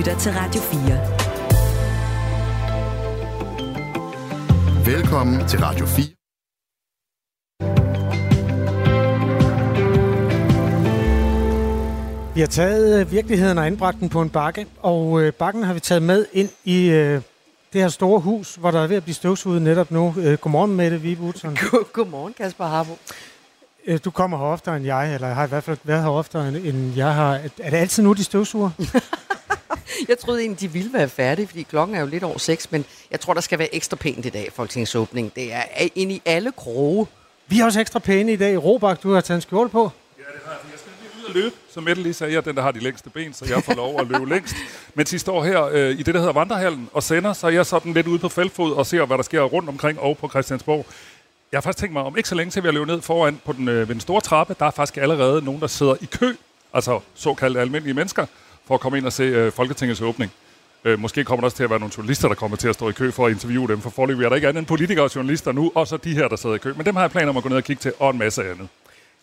lytter til Radio 4. Velkommen til Radio 4. Vi har taget øh, virkeligheden og anbragt den på en bakke, og øh, bakken har vi taget med ind i øh, det her store hus, hvor der er ved at blive støvsuget netop nu. Godmorgen, Mette. God, godmorgen, Kasper Harbo. Du kommer her oftere end jeg, eller jeg har i hvert fald været her oftere end, end jeg har. Er det altid nu, de støvsuger? Jeg troede egentlig, de ville være færdige, fordi klokken er jo lidt over seks, men jeg tror, der skal være ekstra pænt i dag, Folketingets åbning. Det er ind i alle kroge. Vi er også ekstra pæne i dag. Robak, du har taget en skjorte på. Ja, det har jeg. Jeg skal lige ud og løbe. Som Mette lige sagde, jeg er den, der har de længste ben, så jeg får lov at løbe længst. Mens I står her øh, i det, der hedder Vandrehallen og sender, så er jeg sådan lidt ude på feltfod og ser, hvad der sker rundt omkring og på Christiansborg. Jeg har faktisk tænkt mig, om ikke så længe til, vi løbe ned foran på den, øh, ved den store trappe. Der er faktisk allerede nogen, der sidder i kø, altså såkaldte almindelige mennesker, for at komme ind og se øh, Folketingets åbning. Øh, måske kommer der også til at være nogle journalister, der kommer til at stå i kø for at interviewe dem, for forløbig er der ikke andet end politikere og journalister nu, og så de her, der sidder i kø. Men dem har jeg planer om at gå ned og kigge til, og en masse andet.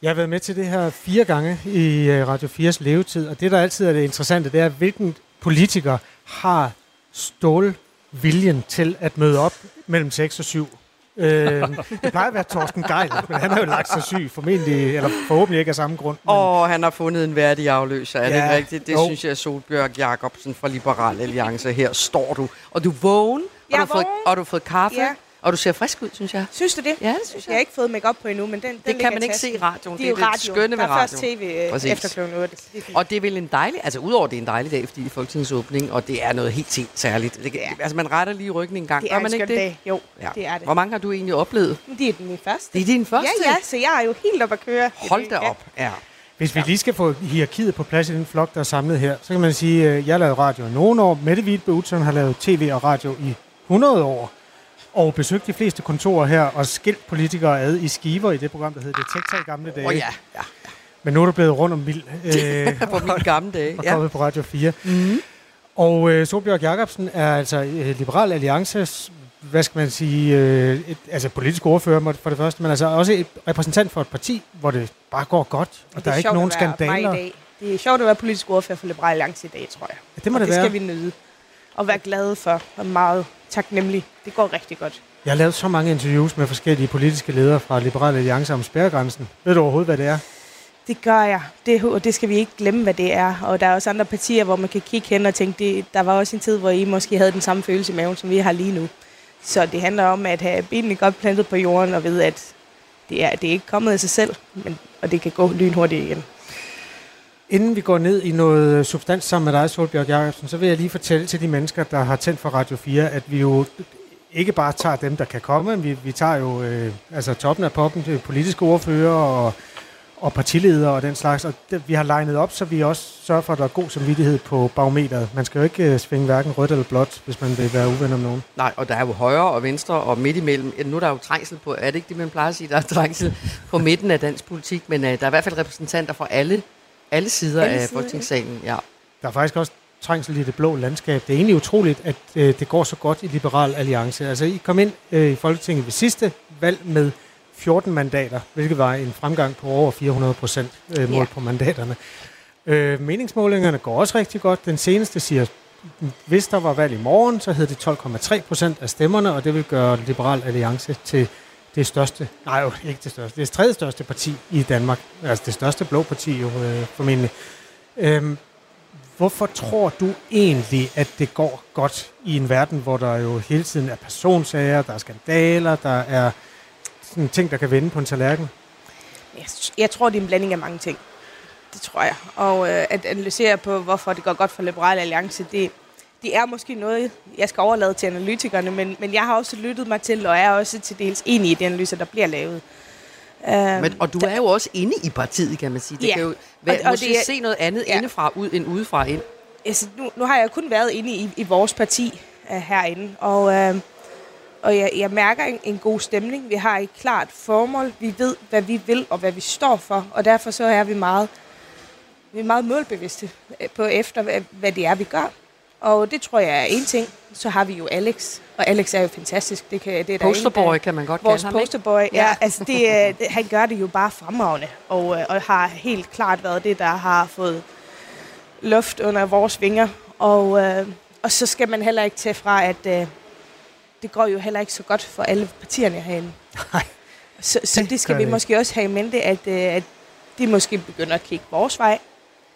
Jeg har været med til det her fire gange i øh, Radio 4's levetid, og det, der altid er det interessante, det er, hvilken politiker har stålviljen til at møde op mellem 6 og 7. Øh, det plejer at være Torsten Geil, men han har jo lagt sig syg, formentlig, eller forhåbentlig ikke af samme grund. Men, Og han har fundet en værdig afløser, er det Ja, ikke rigtigt? Det jo. synes jeg Solbjørg Jacobsen fra Liberal Alliance. Her står du, og du er vågen, og, du har fået, og du har fået kaffe, Ja. Og du ser frisk ud, synes jeg. Synes du det? Ja, det synes Jeg har ikke fået make på endnu, men den, den Det kan man ikke se i radioen. Det Det er jo det skønne der ved er først tv øh, Præcis. efter klokken 8. Det er. Og det er vel en dejlig, altså udover det er en dejlig dag, fordi det er Folketingets åbning, og det er noget helt, helt særligt. Det, Ja. Altså man retter lige ryggen en gang, det gør er en man ikke skøn det? dag. Jo, Ja. det er det. Hvor mange har du egentlig oplevet? Det er den første. Det er din første? Ja, ja, så jeg er jo helt op at køre. Hold da op. Ja. Hvis vi lige skal få hierarkiet på plads i den flok, der er samlet her, så kan man sige, at jeg har lavet radio i nogle år. Mette Wittbe Utzon har lavet tv og radio i 100 år. Og besøgt de fleste kontorer her og skilt politikere ad i skiver i det program, der hed Detektor i gamle dage. Åh oh, ja, ja. Men nu er du blevet rundt om mild øh, På mine gamle dage. og Ja. kommet på Radio 4. Mm. Og øh, Solbjørg Jacobsen er altså øh, Liberal Alliances, hvad skal man sige, øh, et, altså politisk ordfører for det første, men altså også et repræsentant for et parti, hvor det bare går godt, og der er ikke nogen skandaler. Dag. Det er sjovt at være politisk ordfører for Liberal Alliance i dag, tror jeg. Ja, det må og det det være. skal vi nyde. Og være glade for, og meget taknemmelig. Det går rigtig godt. Jeg har lavet så mange interviews med forskellige politiske ledere fra Liberal Alliance om spærregrænsen. Ved du overhovedet, hvad det er? Det gør jeg. Det, og det skal vi ikke glemme, hvad det er. Og der er også andre partier, hvor man kan kigge hen og tænke, det, der var også en tid, hvor I måske havde den samme følelse i maven, som vi har lige nu. Så det handler om at have benene godt plantet på jorden og vide, at det er, det er ikke kommet af sig selv, men, og det kan gå lynhurtigt igen. Inden vi går ned i noget øh, substans sammen med dig, Solbjørg Jacobsen, så vil jeg lige fortælle til de mennesker, der har tændt for Radio 4, at vi jo ikke bare tager dem, der kan komme, men vi, vi tager jo øh, altså toppen af poppen, det er politiske ordfører og, og partiledere og den slags, og det, vi har legnet op, så vi også sørger for, at der er god samvittighed på barometeret. Man skal jo ikke øh, svinge hverken rødt eller blåt, hvis man vil være uven om nogen. Nej, og der er jo højre og venstre og midt imellem. Nu er der jo trængsel på, er det ikke det, man plejer at sige, der er trængsel på midten af dansk politik, men uh, der er i hvert fald repræsentanter fra alle, alle sider Alle af sider, ja. Folketingssalen. Ja. Der er faktisk også trængsel i det blå landskab. Det er egentlig utroligt, at øh, det går så godt i Liberal Alliance. Altså, I kom ind øh, i Folketinget ved sidste valg med 14 mandater, hvilket var en fremgang på over 400 procent øh, mål Ja. på mandaterne. Øh, meningsmålingerne går også rigtig godt. Den seneste siger, hvis der var valg i morgen, så hed det 12,3 procent af stemmerne, og det vil gøre Liberal Alliance til det største, nej jo ikke det største, det tredje største parti i Danmark. Altså det største blå parti jo øh, formentlig. Øhm, Hvorfor tror du egentlig, at det går godt i en verden, hvor der jo hele tiden er personsager, der er skandaler, der er sådan ting, der kan vende på en tallerken? Jeg, jeg tror, det er en blanding af mange ting. Det tror jeg. Og øh, at analysere på, hvorfor det går godt for Liberale Alliance, det, det er måske noget, jeg skal overlade til analytikerne, men, men jeg har også lyttet mig til, og er også til dels enig i de analyser, der bliver lavet. Um, Men, og du er jo også inde i partiet, kan man sige. Det Ja. kan jo være, Og- og måske det se noget andet Ja. indefra ud end udefra ind. altså, nu, nu har jeg kun været inde i, i vores parti uh, herinde, og, uh, og jeg, jeg mærker en, en god stemning. Vi har et klart formål. Vi ved, hvad vi vil og hvad vi står for, og derfor så er vi meget, vi er meget målbevidste øh, på efter, hvad, hvad det er, vi gør. Og det tror jeg er en ting. Så har vi jo Alex, og Alex er jo fantastisk. Det, kan, det er Posterboy der- kan man godt Vores kalde ham, ikke? posterboy, ja. Ja. altså det, øh, det, han gør det jo bare fremragende, og, øh, og har helt klart været det, der har fået luft under vores vinger. Og, øh, og så skal man heller ikke tage fra, at øh, det går jo heller ikke så godt for alle partierne herinde. Nej. Så, så Det det skal vi det måske også have i mente, at, øh, at de måske begynder at kigge vores vej,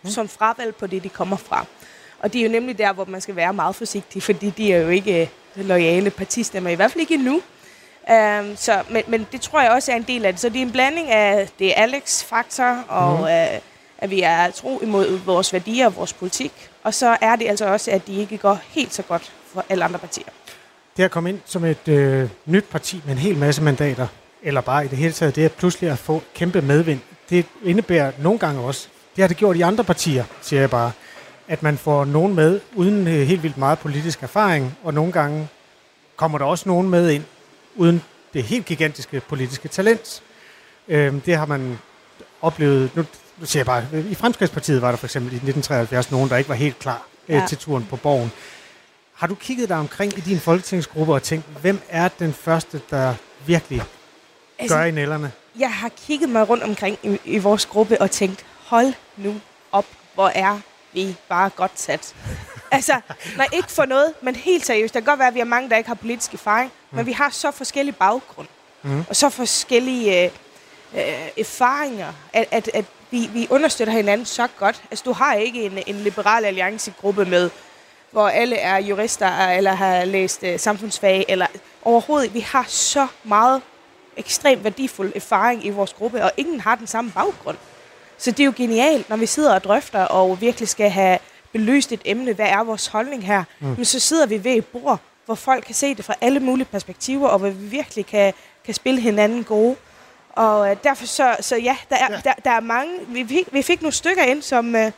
mm. som fravalg på det, de kommer fra. Og det er jo nemlig der, hvor man skal være meget forsigtig, fordi de er jo ikke øh, loyale partistemmer, i hvert fald ikke endnu. Um, så, men, men det tror jeg også er en del af det. Så det er en blanding af det er Alex-faktor, og mm. uh, at vi er tro imod vores værdier og vores politik. Og så er det altså også, at de ikke går helt så godt for alle andre partier. Det at komme ind som et øh, nyt parti med en hel masse mandater, eller bare i det hele taget, det at pludselig at få kæmpe medvind, det indebærer nogle gange også, det har det gjort i andre partier, siger jeg bare, at man får nogen med uden øh, helt vildt meget politisk erfaring, og nogle gange kommer der også nogen med ind uden det helt gigantiske politiske talent. Øh, det har man oplevet, nu, nu siger jeg bare, i Fremskridspartiet var der for eksempel i 1973 nogen, der ikke var helt klar øh, Ja. til turen på borgen. Har du kigget dig omkring i din folketingsgruppe og tænkt, hvem er den første, der virkelig Altså, gør i nælderne? jeg har kigget mig rundt omkring i, i vores gruppe og tænkt, hold nu op, hvor er vi bare godt sat. altså, nej, ikke for noget, men helt seriøst. Det kan godt være, at vi har mange, der ikke har politisk erfaring, mm. men vi har så forskellige baggrund, mm. og så forskellige øh, øh, erfaringer, at, at, at vi, vi understøtter hinanden så godt. Altså, du har ikke en, en liberal alliancegruppe med, hvor alle er jurister, eller har læst øh, samfundsfag, eller overhovedet. Vi har så meget ekstremt værdifuld erfaring i vores gruppe, og ingen har den samme baggrund. Så det er jo genialt, når vi sidder og drøfter, og virkelig skal have belyst et emne, hvad er vores holdning her, mm. men så sidder vi ved et bord, hvor folk kan se det fra alle mulige perspektiver, og hvor vi virkelig kan, kan spille hinanden gode. Og øh, derfor så, så ja, der er, ja. Der, der er mange, vi fik, vi fik nogle stykker ind, som øh,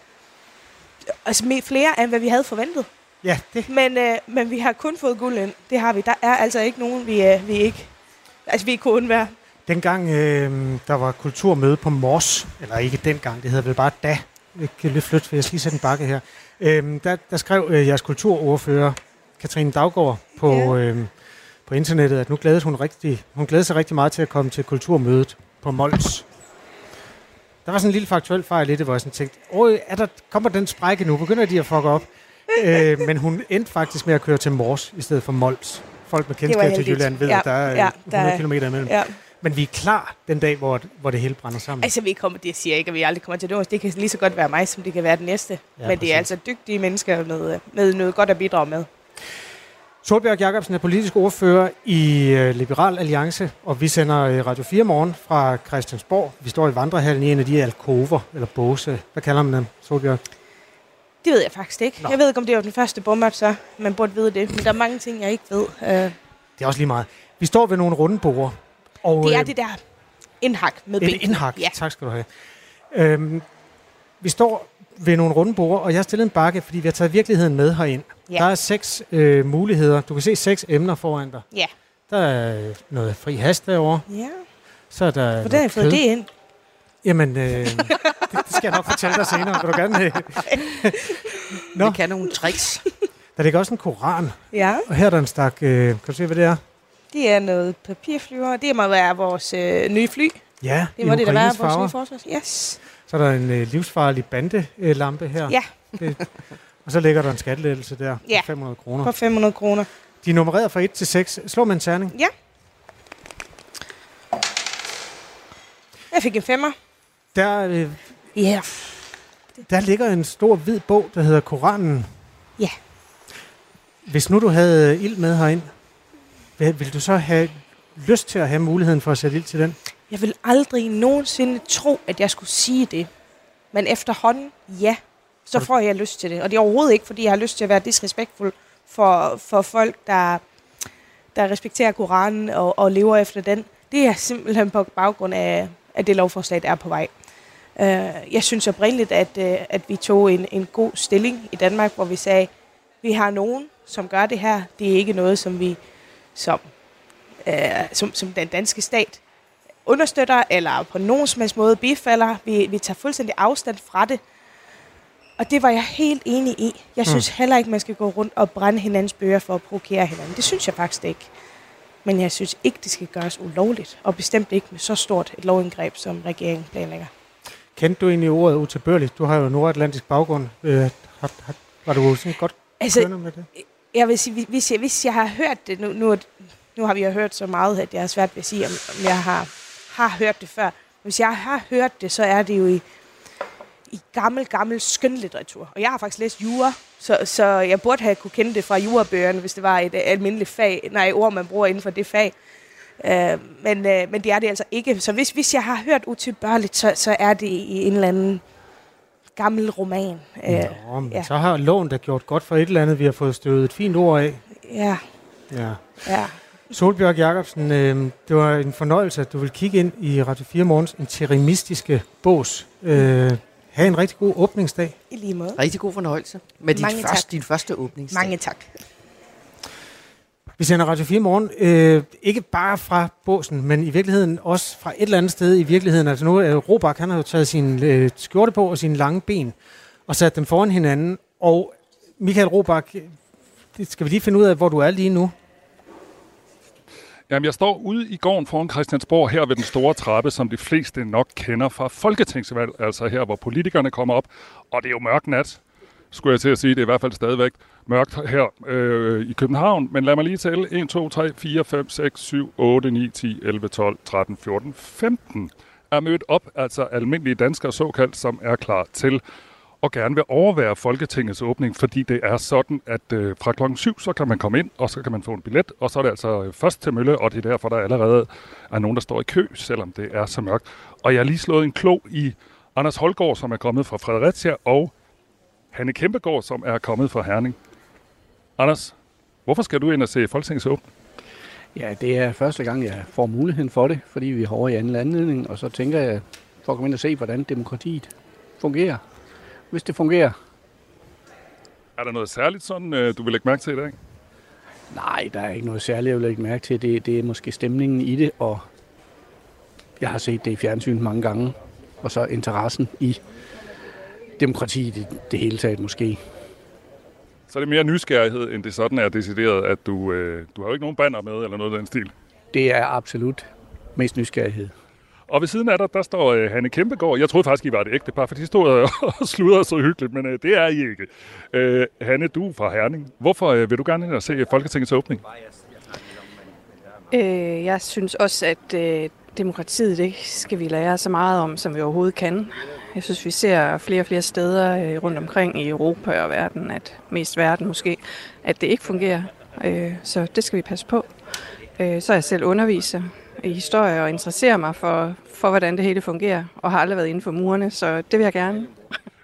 altså flere end hvad vi havde forventet. Ja, det, Men, øh, men vi har kun fået guld ind. Det har vi. Der er altså ikke nogen, vi, øh, vi ikke... Altså, vi kunne undvære. Dengang øh, der var kulturmøde på Mors, eller ikke dengang, det hedder vel bare da, jeg kan lidt flytte, for jeg skal lige sætte en bakke her, øh, der, der skrev øh, jeres kulturordfører, Katrine Daggaard, på, Ja. øh, på internettet, at nu glædede hun, rigtig, hun glædede sig rigtig meget til at komme til kulturmødet på Mols. Der var sådan en lille faktuel fejl i det, hvor jeg sådan tænkte, åh, er der, kommer den sprække nu? Begynder de at fuck op? øh, men hun endte faktisk med at køre til Mors i stedet for Mols. Folk med kendskab til. Jylland ved, Ja, at der er ja, der 100 er- km imellem. Ja. Men vi er klar den dag, hvor, hvor det hele brænder sammen. Altså, vi kommer, det siger ikke, at vi aldrig kommer til det. Det kan lige så godt være mig, som det kan være den næste. Ja, Men det er altså dygtige mennesker med, med noget godt at bidrage med. Solbjerg Jacobsen er politisk ordfører i øh, Liberal Alliance, og vi sender øh, Radio 4 morgen fra Christiansborg. Vi står i vandrehallen i en af de alkover, eller båse. Hvad kalder man dem, Solbjerg? Det ved jeg faktisk ikke. Nå. Jeg ved ikke, om det var den første bommert, så man burde vide det. Men der er mange ting, jeg ikke ved. Uh, Det er også lige meget. Vi står ved nogle runde borde. Og, det er øh, det der indhak med Et bænken. indhak. Ja. Tak skal du have. Øhm, vi står ved nogle runde borde, og jeg har stillet en bakke, fordi vi har taget virkeligheden med herind. Ja. Der er seks øh, muligheder. Du kan se seks emner foran dig. Ja. Der er noget fri hast derovre. ja. Så er der Hvordan har jeg fået det ind? Jamen, øh, det, det skal jeg nok fortælle dig senere. Vil du gerne... Øh. Nå. Vi kan nogle tricks. Der ligger også en koran, Ja, og her er der en stak... Øh, kan du se, hvad det er? Det er noget papirflyver. Det må være vores øh, nye fly. Ja, Det må det da være, Ukraines vores farver. nye forsvars. Yes. Så er der en øh, livsfarlig bandelampe her. Ja. Det, og så ligger der en skattelettelse der Ja. på 500 kroner. På 500 kroner. De er nummereret fra 1 til 6. Slå med en terning. Ja. Jeg fik en femmer. Der, øh, Ja. Yeah. der ligger en stor hvid bog, der hedder Koranen. Ja. Hvis nu du havde ild med herind, vil, vil du så have lyst til at have muligheden for at sætte ild til den? Jeg vil aldrig nogensinde tro, at jeg skulle sige det. Men efterhånden, ja, så får jeg lyst til det. Og det er overhovedet ikke, fordi jeg har lyst til at være disrespektfuld for, for folk, der, der respekterer Koranen og, og lever efter den. Det er simpelthen på baggrund af, af det lovforslag, der er på vej. Uh, jeg synes oprindeligt, at, uh, at vi tog en, en god stilling i Danmark, hvor vi sagde, vi har nogen, som gør det her. Det er ikke noget, som vi som, uh, som, som den danske stat understøtter, eller på nogen som helst måde bifalder. Vi, vi tager fuldstændig afstand fra det. Og det var jeg helt enig i. Jeg synes heller ikke, man skal gå rundt og brænde hinandens bøger for at provokere hinanden. Det synes jeg faktisk ikke. Men jeg synes ikke, det skal gøres ulovligt, og bestemt ikke med så stort et lovindgreb, som regeringen planlægger. Kendte du egentlig ordet utilbørligt? Du har jo nordatlantisk baggrund. Øh, har, har, var du sådan godt Altså, med det? Jeg vil sige, hvis jeg, hvis jeg har hørt det, nu, nu, nu har vi jo hørt så meget, at jeg har svært ved at sige, om, om jeg har, har hørt det før. Hvis jeg har hørt det, så er det jo i, i gammel, gammel skønlitteratur. Og jeg har faktisk læst jura, så, så jeg burde have kunne kende det fra jurabøgerne, hvis det var et øh, almindeligt fag, nej, ord, man bruger inden for det fag. Øh, men, øh, men det er det altså ikke. Så hvis, hvis jeg har hørt utilbørligt, så, så er det i en eller anden gammel roman. Øh, Nå, men ja. så har loven da gjort godt for et eller andet. Vi har fået støvet et fint ord af. ja, Ja. ja. Solbjørg Jacobsen, øh, det var en fornøjelse, at du vil kigge ind i Radio 4 Morgens interimistiske bås. Øh, ha' en rigtig god åbningsdag. I lige måde. Rigtig god fornøjelse med dit Mange tak. første, din første åbningsdag. Mange tak. Vi sender Radio 4 Morgen, øh, ikke bare fra båsen, men i virkeligheden også fra et eller andet sted i virkeligheden. Altså nu, øh, Robak, han har jo taget sin øh, skjorte på og sine lange ben og sat dem foran hinanden. Og Michael Robak, det skal vi lige finde ud af, hvor du er lige nu. Jamen, jeg står ude i gården foran Christiansborg her ved den store trappe, som de fleste nok kender fra Folketingsvalg, altså her, hvor politikerne kommer op. Og det er jo mørk nat, skulle jeg til at sige. Det er i hvert fald stadigvæk mørkt her øh, i København. Men lad mig lige tælle. 1, 2, 3, 4, 5, 6, 7, 8, 9, 10, 11, 12, 13, 14, 15 er mødt op, altså almindelige danskere såkaldt, som er klar til og gerne vil overvære Folketingets åbning, fordi det er sådan, at øh, fra klokken 7, så kan man komme ind, og så kan man få en billet, og så er det altså øh, først til Mølle, og det er derfor, der allerede er nogen, der står i kø, selvom det er så mørkt. Og jeg har lige slået en klog i Anders Holgaard, som er kommet fra Fredericia, og Hanne Kæmpegård, som er kommet fra Herning. Anders, hvorfor skal du ind og se Folketingets åbning? Ja, det er første gang, jeg får muligheden for det, fordi vi har over i anden anledning, og så tænker jeg, for at komme ind og se, hvordan demokratiet fungerer. Hvis det fungerer, Er der noget særligt sådan, øh, du vil lægge mærke til i dag? nej, der er ikke noget særligt, jeg vil lægge mærke til. Det, det er måske stemningen i det, og jeg har set det i fjernsyn mange gange, og så interessen i demokratiet i det hele taget måske. Så er det mere nysgerrighed, end det sådan er decideret, at du, øh, du har jo ikke nogen banner med, eller noget af den stil. Det er absolut mest nysgerrighed. Og ved siden af dig, der står øh, Hanne Kæmpegård. Jeg troede faktisk, I var et ægte par, for de stod og sludrede så hyggeligt, men øh, det er I ikke. Øh, Hanne, du er fra Herning. Hvorfor øh, vil du gerne ind og se Folketingets åbning? Øh, jeg synes også, at øh, demokratiet det skal vi lære så meget om, som vi overhovedet kan. Jeg synes, vi ser flere og flere steder øh, rundt omkring i Europa og verden, at mest verden måske, at det ikke fungerer. Øh, så det skal vi passe på. Øh, så er jeg selv underviser i historie og interesserer mig for, for, hvordan det hele fungerer, og har aldrig været inden for murene, så det vil jeg gerne.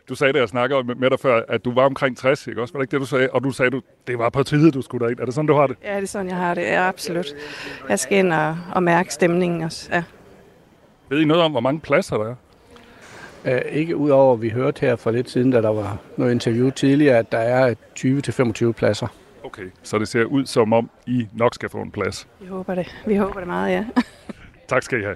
Du sagde, da jeg snakkede med, med dig før, at du var omkring 60, ikke også? Var det ikke det, du sagde? Og du sagde, du, det var på tide, du skulle derind. Er det sådan, du har det? Ja, det er sådan, jeg har det. Ja, absolut. Jeg skal ind og, og mærke stemningen også. Ja. Ved I noget om, hvor mange pladser der er? Uh, ikke udover, at vi hørte her for lidt siden, da der var noget interview tidligere, at der er 20-25 pladser. Okay, så det ser ud som om, I nok skal få en plads. Vi håber det. Vi håber det meget, ja. Tak skal I have.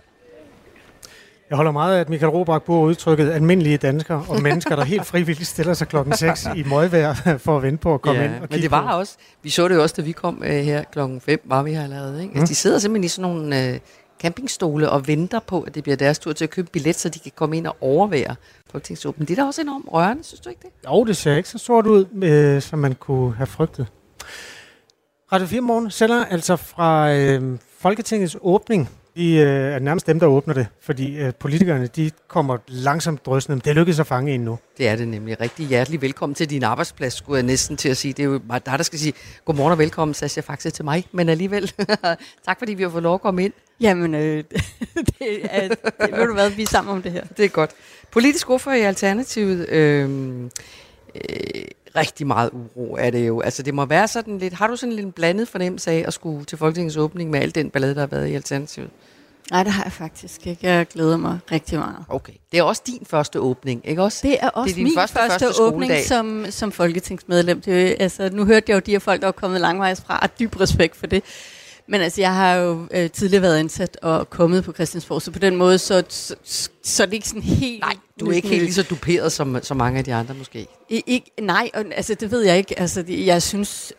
Jeg holder meget af, at Michael Robach bruger udtrykket almindelige danskere og mennesker, der helt frivilligt stiller sig klokken 6 i møgvejr for at vente på at komme ja, ind og men kigge det var på. også, vi så det jo også, da vi kom øh, her klokken 5, var vi her allerede. Ikke? Altså, de sidder simpelthen i sådan nogle øh, campingstole og venter på, at det bliver deres tur til at købe billet, så de kan komme ind og overvære Folketingsåbent. Det er da også enormt rørende, synes du ikke det? Jo, det ser ikke så sort ud, øh, som man kunne have frygtet. Radio 4 Morgen sender altså fra øh, Folketingets åbning. De øh, er nærmest dem, der åbner det, fordi øh, politikerne de kommer langsomt drøsende. Men det lykkedes at fange en nu. Det er det nemlig. Rigtig hjertelig velkommen til din arbejdsplads, skulle jeg næsten til at sige. Det er jo mig, der, der skal sige godmorgen og velkommen, Sascha Faxe, til mig. Men alligevel, tak fordi vi har fået lov at komme ind. Jamen, øh, det er, det, ved du hvad, vi er sammen om det her. Det er godt. Politisk ordfører i Alternativet. Øh, øh, rigtig meget uro er det jo. Altså det må være sådan lidt, har du sådan lidt en blandet fornemmelse af at skulle til Folketingets åbning med al den ballade, der har været i Alternativet? Nej, det har jeg faktisk ikke. Jeg glæder mig rigtig meget. Okay. Det er også din første åbning, ikke også? Det er også det er din min første, første, første åbning som, som folketingsmedlem. Det er, altså, nu hørte jeg jo de her folk, der var kommet langvejs fra, og dyb respekt for det. Men altså, jeg har jo øh, tidligere været ansat og kommet på Christiansborg, så på den måde, så, så, så er det ikke sådan helt... Nej, du er ikke helt lige så duperet som, som mange af de andre måske. I, ikke, nej, og, altså det ved jeg ikke. Altså, det, jeg synes,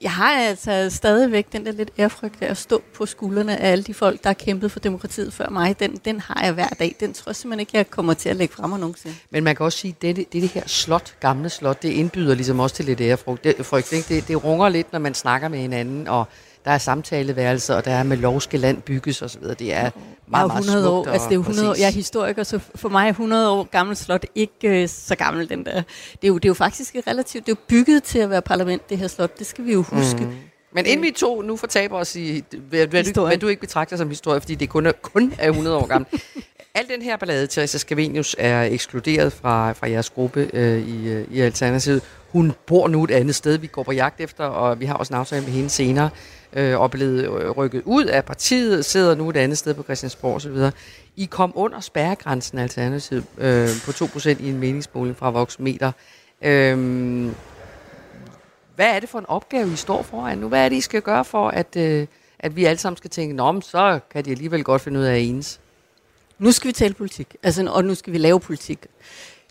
jeg har altså stadigvæk den der lidt ærefrygt af at stå på skuldrene af alle de folk, der har kæmpet for demokratiet før mig. Den, den har jeg hver dag. Den tror jeg simpelthen ikke, jeg kommer til at lægge frem mig nogensinde. Men man kan også sige, at det, det, det her slot, gamle slot, det indbyder ligesom også til lidt ærefrygt. Det, frygt, ikke? Det, det runger lidt, når man snakker med hinanden, og der er samtaleværelser, og der er med lov skal land bygges osv. Det er meget, meget 100 smukt år, altså det er 100 år. Jeg er historiker, så for mig er 100 år gammel slot ikke øh, så gammel den der. Det er, jo, det er jo faktisk relativt, det er jo bygget til at være parlament, det her slot. Det skal vi jo huske. Mm. Men inden vi to nu fortaber os i, hvad, hvad, du, hvad du ikke betragter som historie, fordi det kun er, kun er 100 år gammel. Al den her ballade, Teresa Scavenius, er ekskluderet fra, fra jeres gruppe øh, i, øh, i Alternativet. Hun bor nu et andet sted, vi går på jagt efter, og vi har også en aftale med hende senere, øh, og blevet øh, rykket ud af partiet, sidder nu et andet sted på Christiansborg osv. I kom under spærregrænsen alternativt øh, på 2% i en meningsmåling fra Voxmeter. Øh, hvad er det for en opgave, I står foran nu? Hvad er det, I skal gøre for, at, øh, at vi alle sammen skal tænke, Nå, så kan de alligevel godt finde ud af ens? Nu skal vi tale politik, altså, og nu skal vi lave politik.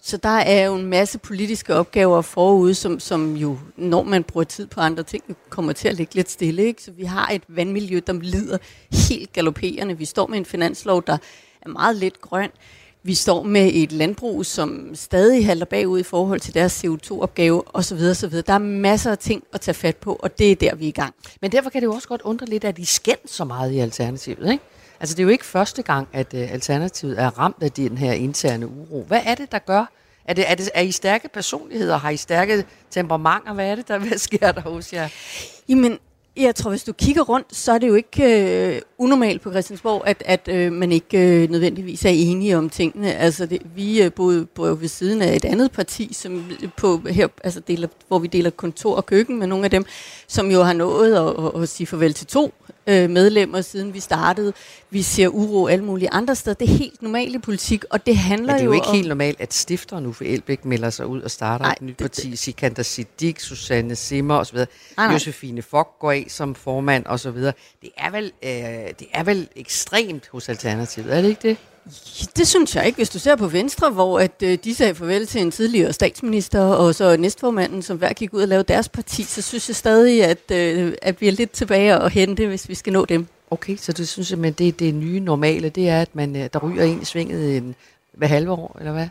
Så der er jo en masse politiske opgaver forude, som, som jo, når man bruger tid på andre ting, kommer til at ligge lidt stille. Ikke? Så vi har et vandmiljø, der lider helt galopperende. Vi står med en finanslov, der er meget lidt grøn. Vi står med et landbrug, som stadig halter bagud i forhold til deres CO2-opgave osv. osv. Der er masser af ting at tage fat på, og det er der, vi er i gang. Men derfor kan det jo også godt undre lidt, at de skændes så meget i Alternativet, ikke? Altså det er jo ikke første gang, at uh, Alternativet er ramt af den her interne uro. Hvad er det, der gør? Er, det, er, det, er I stærke personligheder? Har I stærke temperamenter? Hvad er det, der hvad sker der hos jer? Jamen, jeg tror, hvis du kigger rundt, så er det jo ikke øh, unormalt på Christiansborg, at, at øh, man ikke øh, nødvendigvis er enige om tingene. Altså, det, vi øh, boede, boede ved siden af et andet parti, som øh, på, her, altså deler, hvor vi deler kontor og køkken med nogle af dem, som jo har nået at, at, at sige farvel til to øh, medlemmer, siden vi startede. Vi ser uro alle mulige andre steder. Det er helt normalt i politik, og det handler jo Men det er jo ikke om, helt normalt, at stifter nu for Elbæk melder sig ud og starter Nej, et nyt det- parti. Sikander Siddiq, Susanne Simmer osv. Nej, nej. Josefine Fock går af som formand osv. Det er vel, øh, det er vel ekstremt hos Alternativet, er det ikke det? Det synes jeg ikke. Hvis du ser på Venstre, hvor at, øh, de sagde farvel til en tidligere statsminister, og så næstformanden, som hver gik ud og lavede deres parti, så synes jeg stadig, at, øh, at vi er lidt tilbage og hente, hvis vi skal nå dem. Okay, så du synes simpelthen, det, det nye normale, det er, at man, øh, der ryger ind i svinget en, hver halve år, eller hvad?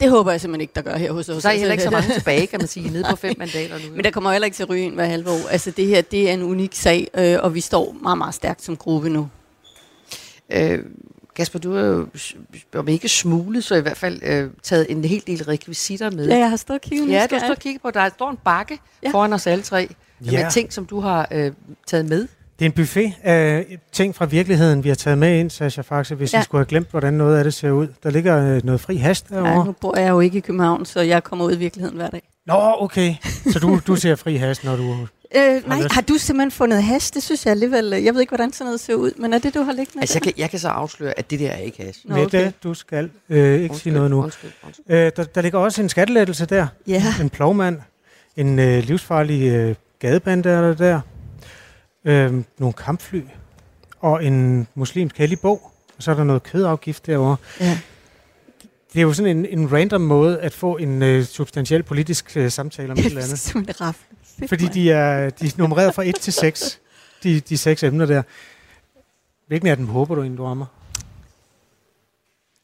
Det håber jeg simpelthen ikke, der gør her hos os. Så er I heller ikke så mange tilbage, kan man sige, nede på fem mandater nu. Men der kommer heller ikke til at ryge ind hver halve år. Altså det her, det er en unik sag, øh, og vi står meget, meget stærkt som gruppe nu. Øh, Kasper, du har jo, om ikke smuglet, så i hvert fald øh, taget en hel del rekvisitter med. Ja, jeg har stået og kigget Ja, du står og kigger på, der står en bakke ja. Ja. foran os alle tre, ja. Ja. med ting, som du har øh, taget med. Det er en buffet af ting fra virkeligheden, vi har taget med ind, Sasha Faxe, hvis ja. Ja. I skulle have glemt, hvordan noget af det ser ud. Der ligger øh, noget fri hast Ja, derovre. nu bor jeg jo ikke i København, så jeg kommer ud i virkeligheden hver dag. Nå, okay. Så du, du ser fri hast, når du... Øh, nej, har du simpelthen fundet hash? Det synes jeg alligevel... øh, Jeg ved ikke, hvordan sådan noget ser ud, men er det, du har liggende Altså, jeg kan, jeg kan så afsløre, at det der er ikke hash. Nå, okay. det, du skal øh, ikke sige noget nu. Undskyld, undskyld. Øh, der, der ligger også en skattelettelse der. Ja, En plovmand. En øh, livsfarlig øh, gadebande er der der. Øh, nogle kampfly. Og en muslimsk hellig bog. Og så er der noget kødafgift derovre. ja. Det er jo sådan en, en random måde at få en øh, substantiel politisk øh, samtale om et eller Det er Fordi de er, de er nummereret fra 1 til 6. De, de seks emner der. Hvilken af dem håber du egentlig, du rammer?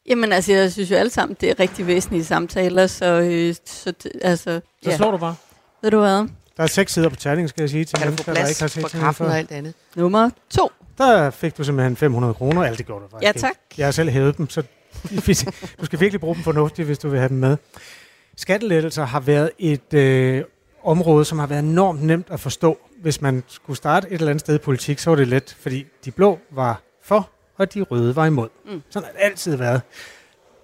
Jamen altså, jeg synes jo alle sammen, det er rigtig væsentlige samtaler, så, øh, så det, altså, Så ja. slår du bare. ved du hvad? Der er seks sider på terningen, skal jeg sige, til Kan mennesker, der ikke har set for kaffen før. og alt andet? Nummer to. Der fik du simpelthen 500 kroner. Alt det gjorde du faktisk Ja, tak. Jeg har selv hævet dem, så du skal virkelig bruge dem fornuftigt, hvis du vil have dem med. Skattelettelser har været et øh, område, som har været enormt nemt at forstå. Hvis man skulle starte et eller andet sted i politik, så var det let, fordi de blå var for, og de røde var imod. Mm. Sådan har det altid været.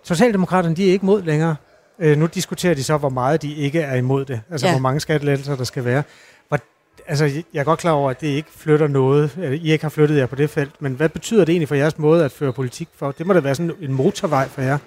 Socialdemokraterne, de er ikke imod længere. Øh, nu diskuterer de så, hvor meget de ikke er imod det. Altså, ja. Ja. hvor mange skattelettelser der skal være. Hvor, altså, jeg er godt klar over, at det ikke flytter noget. øh, I ikke har flyttet jer på det felt. Men hvad betyder det egentlig for jeres måde at føre politik for? Det må da være sådan en motorvej for jer.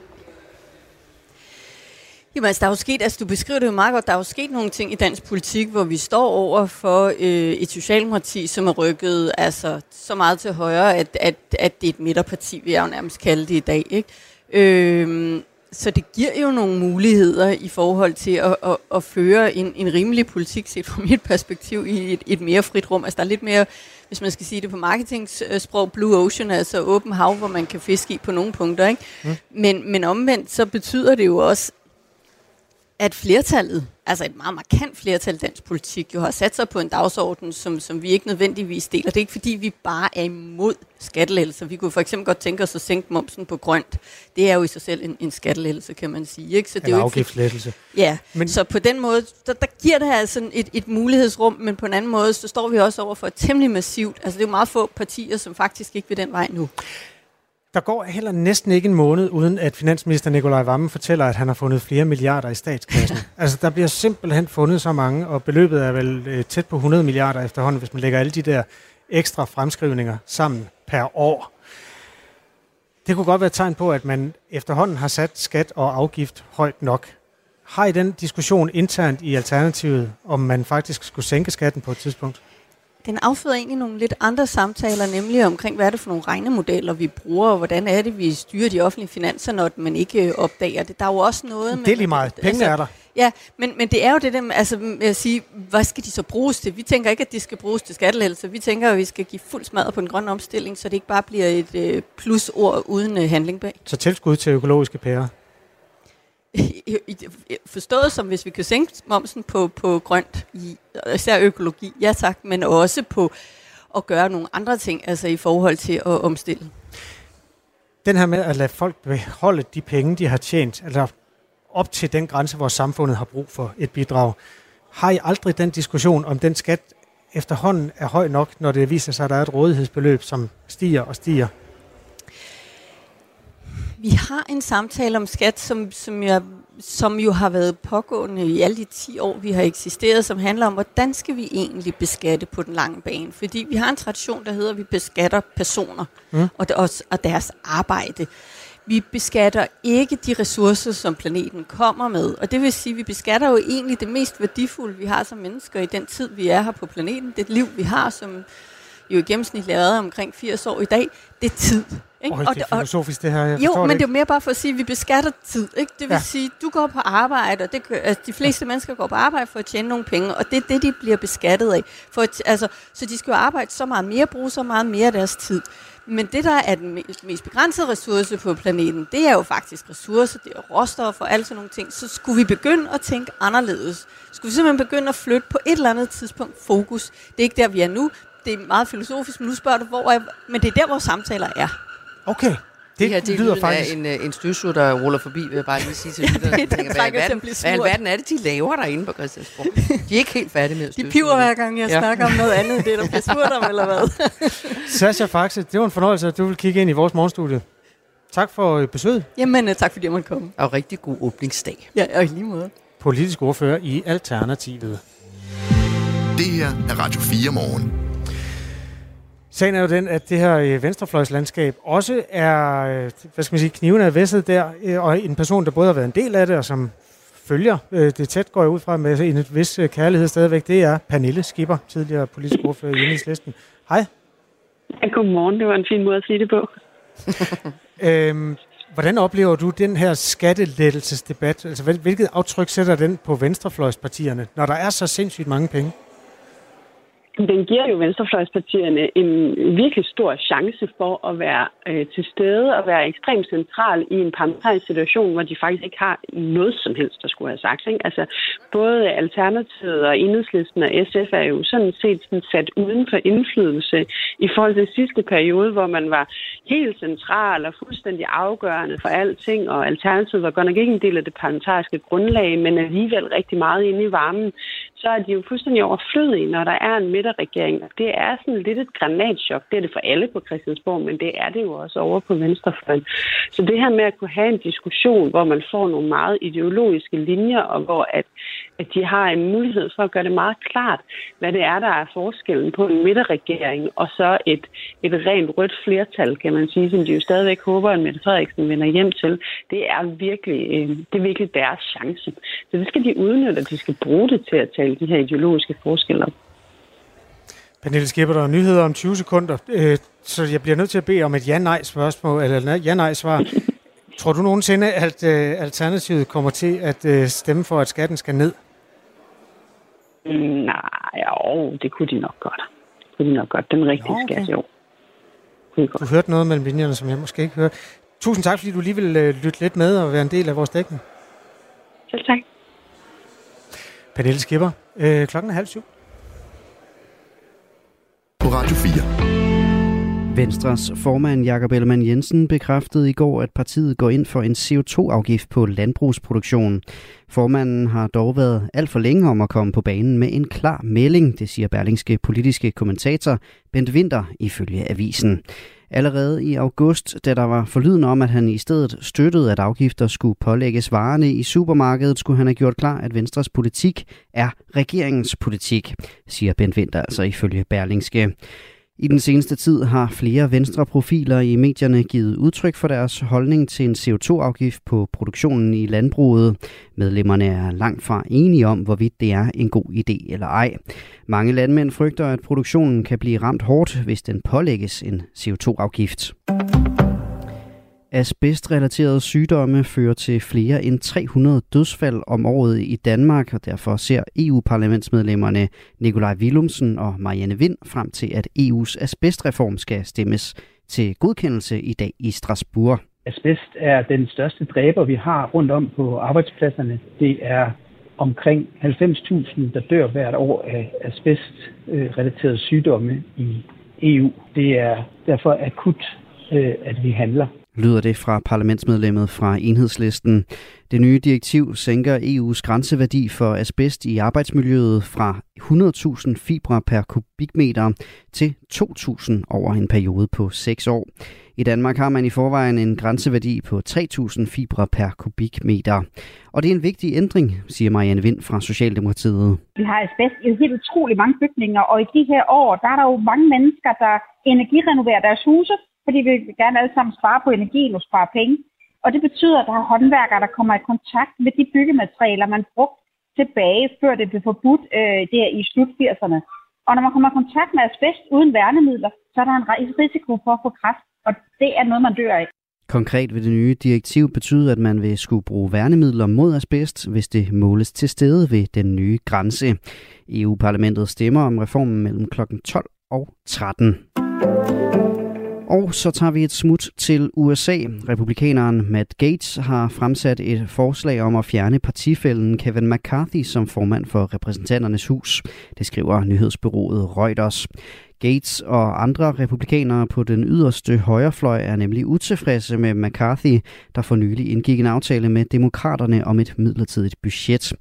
Jamen altså, der er jo sket, altså du beskriver det jo meget godt, der er jo sket nogle ting i dansk politik, hvor vi står over for øh, et socialdemokrati, som er rykket altså, så meget til højre, at, at, at det er et midterparti, vil jeg jo nærmest kalde det i dag. Ikke? Øh, så det giver jo nogle muligheder i forhold til at, at, at føre en, en rimelig politik, set fra mit perspektiv, i et, et mere frit rum. Altså der er lidt mere, hvis man skal sige det på marketingsprog, blue ocean, altså åben hav, hvor man kan fiske i på nogle punkter. Ikke? Mm. Men, men omvendt, så betyder det jo også, at flertallet, altså et meget markant flertal i dansk politik, jo har sat sig på en dagsorden, som, som vi ikke nødvendigvis deler. Det er ikke fordi, vi bare er imod skattelettelser. Vi kunne for eksempel godt tænke os at sænke momsen på grønt. Det er jo i sig selv en, en skattelettelse, kan man sige. Ikke? Så det er jo afgiftslettelse. Ja, men, så på den måde, der, der giver det altså et, et mulighedsrum, men på en anden måde, så står vi også over for et temmelig massivt, altså det er jo meget få partier, som faktisk ikke vil den vej nu. Der går heller næsten ikke en måned, uden at finansminister Nikolaj Vammen fortæller, at han har fundet flere milliarder i statskassen. altså, der bliver simpelthen fundet så mange, og beløbet er vel øh, tæt på 100 milliarder efterhånden, hvis man lægger alle de der ekstra fremskrivninger sammen per år. Det kunne godt være et tegn på, at man efterhånden har sat skat og afgift højt nok. Har I den diskussion internt i Alternativet, om man faktisk skulle sænke skatten på et tidspunkt? Den afføder egentlig nogle lidt andre samtaler, nemlig omkring, hvad er det for nogle regnemodeller, vi bruger, og hvordan er det, vi styrer de offentlige finanser, når man ikke øh, opdager det. Der er jo også noget... Med, det er lige meget. Penge altså, er der. Ja, men, men det er jo det der med, altså, med at sige, hvad skal de så bruges til? Vi tænker ikke, at de skal bruges til skattelettelser. Vi tænker, at vi skal give fuld smadret på en grøn omstilling, så det ikke bare bliver et øh, plusord uden øh, handling bag. Så tilskud til økologiske pærer? forstået som, hvis vi kan sænke momsen på, på grønt, i, især økologi, ja tak, men også på at gøre nogle andre ting, altså i forhold til at omstille. Den her med at lade folk beholde de penge, de har tjent, altså op til den grænse, hvor samfundet har brug for et bidrag. Har I aldrig den diskussion, om den skat efterhånden er høj nok, når det viser sig, at der er et rådighedsbeløb, som stiger og stiger? Vi har en samtale om skat, som, som, jeg, som jo har været pågående i alle de 10 år, vi har eksisteret, som handler om, hvordan skal vi egentlig beskatte på den lange bane? Fordi vi har en tradition, der hedder, at vi beskatter personer mm. og, deres, og deres arbejde. Vi beskatter ikke de ressourcer, som planeten kommer med. Og det vil sige, at vi beskatter jo egentlig det mest værdifulde, vi har som mennesker i den tid, vi er her på planeten. Det liv, vi har, som jo i gennemsnit lavet omkring 80 år i dag, det er tid. Ikke? Oh, det er filosofisk det her, jeg Jo, men det, det er mere bare for at sige, at vi beskatter tid. Ikke? Det vil ja. sige, du går på arbejde, og det, altså, de fleste mennesker går på arbejde for at tjene nogle penge, og det er det, de bliver beskattet af. For at, altså, så de skal jo arbejde så meget mere, bruge så meget mere af deres tid. Men det, der er den mest begrænsede ressource på planeten, det er jo faktisk ressourcer, det er råstoffer og alt sådan nogle ting. Så skulle vi begynde at tænke anderledes. Skulle vi simpelthen begynde at flytte på et eller andet tidspunkt fokus. Det er ikke der, vi er nu. Det er meget filosofisk, men nu spørger du, hvor er... Men det er der, hvor samtaler er. Okay. Det, det her det lyder faktisk... af en, øh, en støvsuger, der ruller forbi, vil jeg bare lige sige til ja, lytterne. Det, tænker, hvad, hvad, er det, de laver derinde på Christiansborg? De er ikke helt færdige med at De piver hver gang, jeg ja. snakker om noget andet, det der bliver spurgt om, eller hvad? Sascha Faxe, det var en fornøjelse, at du vil kigge ind i vores morgenstudie. Tak for øh, besøget. Jamen, øh, tak fordi jeg måtte komme. Og rigtig god åbningsdag. Ja, og i lige måde. Politisk ordfører i Alternativet. Det her er Radio 4 morgen. Sagen er jo den, at det her øh, venstrefløjslandskab også er, øh, hvad skal man sige, kniven er væsset der, øh, og en person, der både har været en del af det, og som følger det tæt, går jeg ud fra med en vis kærlighed stadigvæk, det er Pernille Skipper, tidligere politisk ordfører i Enhedslisten. Hej. Ja, godmorgen. Det var en fin måde at sige det på. øhm, hvordan oplever du den her skattelettelsesdebat? Altså, hvilket aftryk sætter den på venstrefløjspartierne, når der er så sindssygt mange penge? Den giver jo venstrefløjspartierne en virkelig stor chance for at være øh, til stede og være ekstremt central i en parlamentarisk situation, hvor de faktisk ikke har noget som helst, der skulle have sagt. Ikke? Altså, både Alternativet og Enhedslisten og SF er jo sådan set sådan sat uden for indflydelse i forhold til sidste periode, hvor man var helt central og fuldstændig afgørende for alting, og Alternativet var godt nok ikke en del af det parlamentariske grundlag, men alligevel rigtig meget inde i varmen, så er de jo fuldstændig overflødige, når der er en midterregering. Det er sådan lidt et granatschok. Det er det for alle på Christiansborg, men det er det jo også over på venstrefløjen. Så det her med at kunne have en diskussion, hvor man får nogle meget ideologiske linjer, og hvor at, at de har en mulighed for at gøre det meget klart, hvad det er, der er forskellen på en midterregering og så et, et rent rødt flertal, kan man sige, som de jo stadigvæk håber, at Mette Frederiksen vender hjem til. Det er virkelig, øh, det er virkelig deres chance. Så det skal de udnytte, og de skal bruge det til at tale de her ideologiske forskelle op. Pernille Skipper, der er nyheder om 20 sekunder, øh, så jeg bliver nødt til at bede om et ja-nej-spørgsmål, eller ja-nej-svar. Tror du nogensinde, at øh, Alternativet kommer til at stemme for, at skatten skal ned? Mm, nej, jo, det kunne de nok godt. Det kunne de nok godt. Den rigtige okay. skat, jo. Du hørte noget mellem linjerne, som jeg måske ikke hørte. Tusind tak, fordi du lige vil øh, lytte lidt med og være en del af vores dækning. Selv tak. Pernille Skipper, øh, klokken er halv syv. På Radio 4. Venstres formand Jakob Ellemann Jensen bekræftede i går, at partiet går ind for en CO2-afgift på landbrugsproduktion. Formanden har dog været alt for længe om at komme på banen med en klar melding, det siger berlingske politiske kommentator Bent Winter ifølge avisen. Allerede i august, da der var forlyden om, at han i stedet støttede, at afgifter skulle pålægges varerne i supermarkedet, skulle han have gjort klar, at Venstres politik er regeringens politik, siger Bent Winter altså ifølge Berlingske. I den seneste tid har flere venstre profiler i medierne givet udtryk for deres holdning til en CO2-afgift på produktionen i landbruget. Medlemmerne er langt fra enige om, hvorvidt det er en god idé eller ej. Mange landmænd frygter, at produktionen kan blive ramt hårdt, hvis den pålægges en CO2-afgift. Asbestrelaterede sygdomme fører til flere end 300 dødsfald om året i Danmark, og derfor ser EU-parlamentsmedlemmerne Nikolaj Willumsen og Marianne Vind frem til, at EU's asbestreform skal stemmes til godkendelse i dag i Strasbourg. Asbest er den største dræber, vi har rundt om på arbejdspladserne. Det er omkring 90.000, der dør hvert år af asbestrelaterede sygdomme i EU. Det er derfor akut, øh, at vi handler lyder det fra parlamentsmedlemmet fra Enhedslisten. Det nye direktiv sænker EU's grænseværdi for asbest i arbejdsmiljøet fra 100.000 fibre per kubikmeter til 2.000 over en periode på 6 år. I Danmark har man i forvejen en grænseværdi på 3.000 fibre per kubikmeter. Og det er en vigtig ændring, siger Marianne Vind fra Socialdemokratiet. Vi har asbest i helt utrolig mange bygninger, og i de her år, der er der jo mange mennesker, der energirenoverer deres huse, fordi vi vil gerne alle sammen spare på energien og spare penge. Og det betyder, at der er håndværkere, der kommer i kontakt med de byggematerialer, man brugte tilbage, før det blev forbudt øh, der i slut 80'erne. Og når man kommer i kontakt med asbest uden værnemidler, så er der en risiko for at få kræft, og det er noget, man dør af. Konkret vil det nye direktiv betyde, at man vil skulle bruge værnemidler mod asbest, hvis det måles til stede ved den nye grænse. EU-parlamentet stemmer om reformen mellem kl. 12 og 13. Og så tager vi et smut til USA. Republikaneren Matt Gates har fremsat et forslag om at fjerne partifælden Kevin McCarthy som formand for repræsentanternes hus. Det skriver nyhedsbyrået Reuters. Gates og andre republikanere på den yderste højrefløj er nemlig utilfredse med McCarthy, der for nylig indgik en aftale med demokraterne om et midlertidigt budget.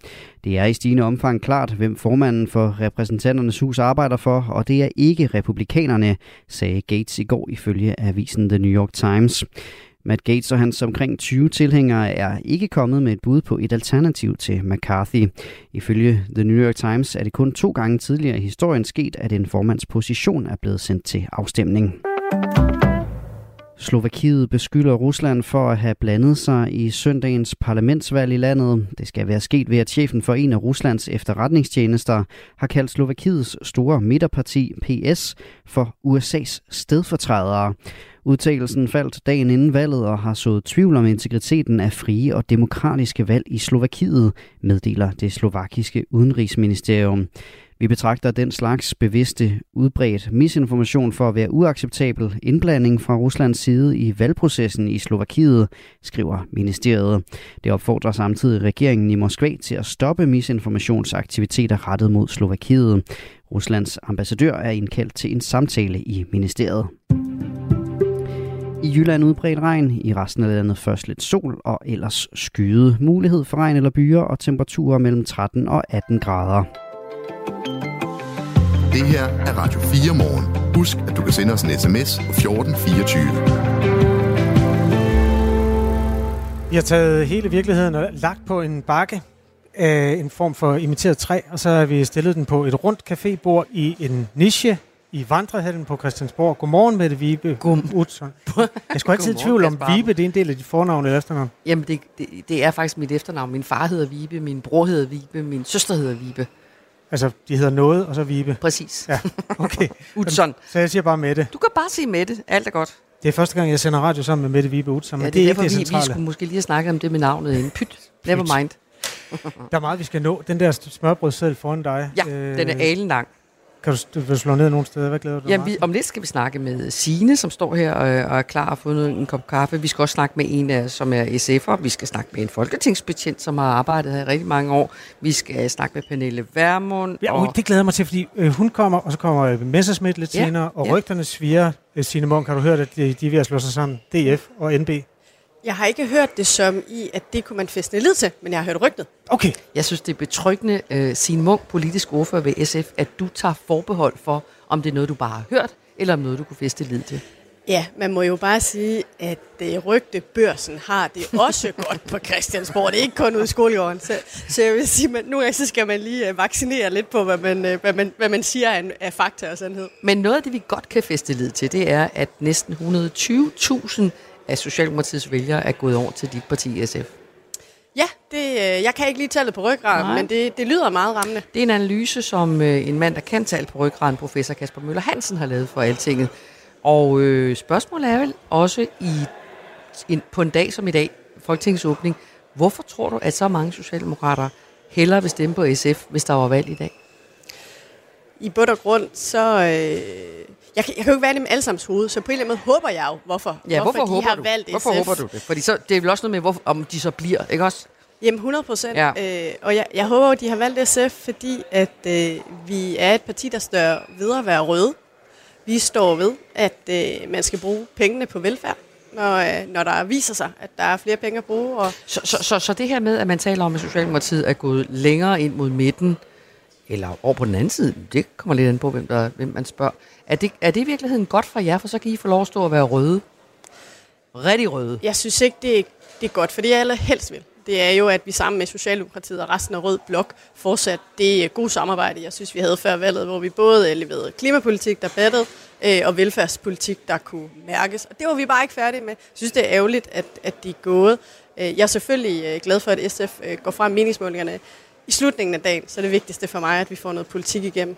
Det er i stigende omfang klart, hvem formanden for repræsentanternes hus arbejder for, og det er ikke republikanerne, sagde Gates i går ifølge avisen The New York Times. Matt Gates og hans omkring 20 tilhængere er ikke kommet med et bud på et alternativ til McCarthy. Ifølge The New York Times er det kun to gange tidligere i historien sket, at en formands position er blevet sendt til afstemning. Slovakiet beskylder Rusland for at have blandet sig i søndagens parlamentsvalg i landet. Det skal være sket ved, at chefen for en af Ruslands efterretningstjenester har kaldt Slovakiets store midterparti PS for USA's stedfortrædere. Udtalelsen faldt dagen inden valget og har sået tvivl om integriteten af frie og demokratiske valg i Slovakiet, meddeler det slovakiske udenrigsministerium. Vi betragter den slags bevidste, udbredt misinformation for at være uacceptabel indblanding fra Ruslands side i valgprocessen i Slovakiet, skriver ministeriet. Det opfordrer samtidig regeringen i Moskva til at stoppe misinformationsaktiviteter rettet mod Slovakiet. Ruslands ambassadør er indkaldt til en samtale i ministeriet. I Jylland udbredt regn, i resten af landet først lidt sol og ellers skyde. Mulighed for regn eller byer og temperaturer mellem 13 og 18 grader. Det her er Radio 4 morgen. Husk, at du kan sende os en sms på 1424. Vi har taget hele virkeligheden og lagt på en bakke af en form for imiteret træ, og så har vi stillet den på et rundt cafébord i en niche i Vandrehallen på Christiansborg. Godmorgen, Mette Vibe. God- Utzon. Jeg skulle altid i tvivl om. Vibe det er en del af dit fornavn eller efternavn. Jamen, det, det, det er faktisk mit efternavn. Min far hedder Vibe, min bror hedder Vibe, min søster hedder Vibe. Altså, de hedder noget, og så Vibe. Præcis. Ja, okay. Utzon. Så jeg siger bare Mette. Du kan bare sige Mette. Alt er godt. Det er første gang, jeg sender radio sammen med Mette Vibe Utzon, Ja, det, det er er derfor, ikke det vi, vi centrale. skulle måske lige have snakket om det med navnet inden. Pyt, never mind. Der er meget, vi skal nå. Den der smørbrødseddel foran dig. Ja, den er alen lang. Kan du, du vil slå ned nogle steder? Hvad glæder du dig Ja, meget vi, om lidt skal vi snakke med Sine, som står her og, og er klar og fundet en kop kaffe. Vi skal også snakke med en, som er SF'er. Vi skal snakke med en folketingsbetjent, som har arbejdet her i rigtig mange år. Vi skal snakke med Pernille Vermund. Ja, og det glæder mig til, fordi øh, hun kommer, og så kommer øh, Messerschmidt lidt Ja, senere, og ja. rygterne sviger. Øh, Signe Munk, har du hørt, at de, de er ved at slå sig sammen? DF og NB. Jeg har ikke hørt det som i, at det kunne man fæstne lid til, men jeg har hørt rygtet. Okay. Jeg synes, det er betryggende, uh, Signe Munk, politisk ordfører ved SF, at du tager forbehold for, om det er noget, du bare har hørt, eller om noget, du kunne fæste lid til. Ja, man må jo bare sige, at det rygtebørsen har det også godt på Christiansborg. Det er ikke kun ude i skolegården. Så, så jeg vil sige, at nogle gange så skal man lige øh, vaccinere lidt på, hvad man, øh, hvad man, hvad man siger er, er fakta og sandhed. Men noget af det, vi godt kan fæste lid til, det er, at næsten 120.000 af Socialdemokratiets vælgere er gået over til dit parti SF. Ja, det, øh, jeg kan ikke lige tallet på ryggraden, men det, det lyder meget rammende. Det er en analyse, som øh, en mand, der kan tale på ryggraden, professor Kasper Møller Hansen, har lavet for Altinget. Og øh, spørgsmålet er vel også i, en, på en dag som i dag, Folketingets åbning, hvorfor tror du, at så mange socialdemokrater hellere vil stemme på SF, hvis der var valg i dag? I bund og grund, så... Øh, jeg, kan, jeg kan jo ikke være det med allesammens hoved, så på en eller anden måde håber jeg jo, hvorfor, Ja, hvorfor, de håber har du? valgt Hvorfor SF. håber du det? Fordi så, det er vel også noget med, hvor, om de så bliver, ikke også? Jamen 100 procent. Ja. Øh, og jeg, jeg håber, at de har valgt SF, fordi at øh, vi er et parti, der står ved at være røde. Vi står ved, at øh, man skal bruge pengene på velfærd, når, øh, når der viser sig, at der er flere penge at bruge. Og Så, så, så, så det her med, at man taler om, at Socialdemokratiet er gået længere ind mod midten, eller over på den anden side, det kommer lidt an på, hvem, der, hvem man spørger. Er det, er det i virkeligheden godt for jer, for så kan I få lov at stå og være røde? Rigtig røde. jeg synes ikke, det er, det er godt, for det jeg allerhelst vil. Det er jo, at vi sammen med Socialdemokratiet og resten af Rød Blok fortsat det gode samarbejde, jeg synes, vi havde før valget, hvor vi både leverede klimapolitik, der battede, øh, og velfærdspolitik, der kunne mærkes. Og det var vi bare ikke færdige med. Jeg synes, det er ærgerligt, at, at de er gået. Øh, jeg er selvfølgelig øh, glad for, at SF går frem i meningsmålingerne i slutningen af dagen, så er det vigtigste for mig, at vi får noget politik igennem.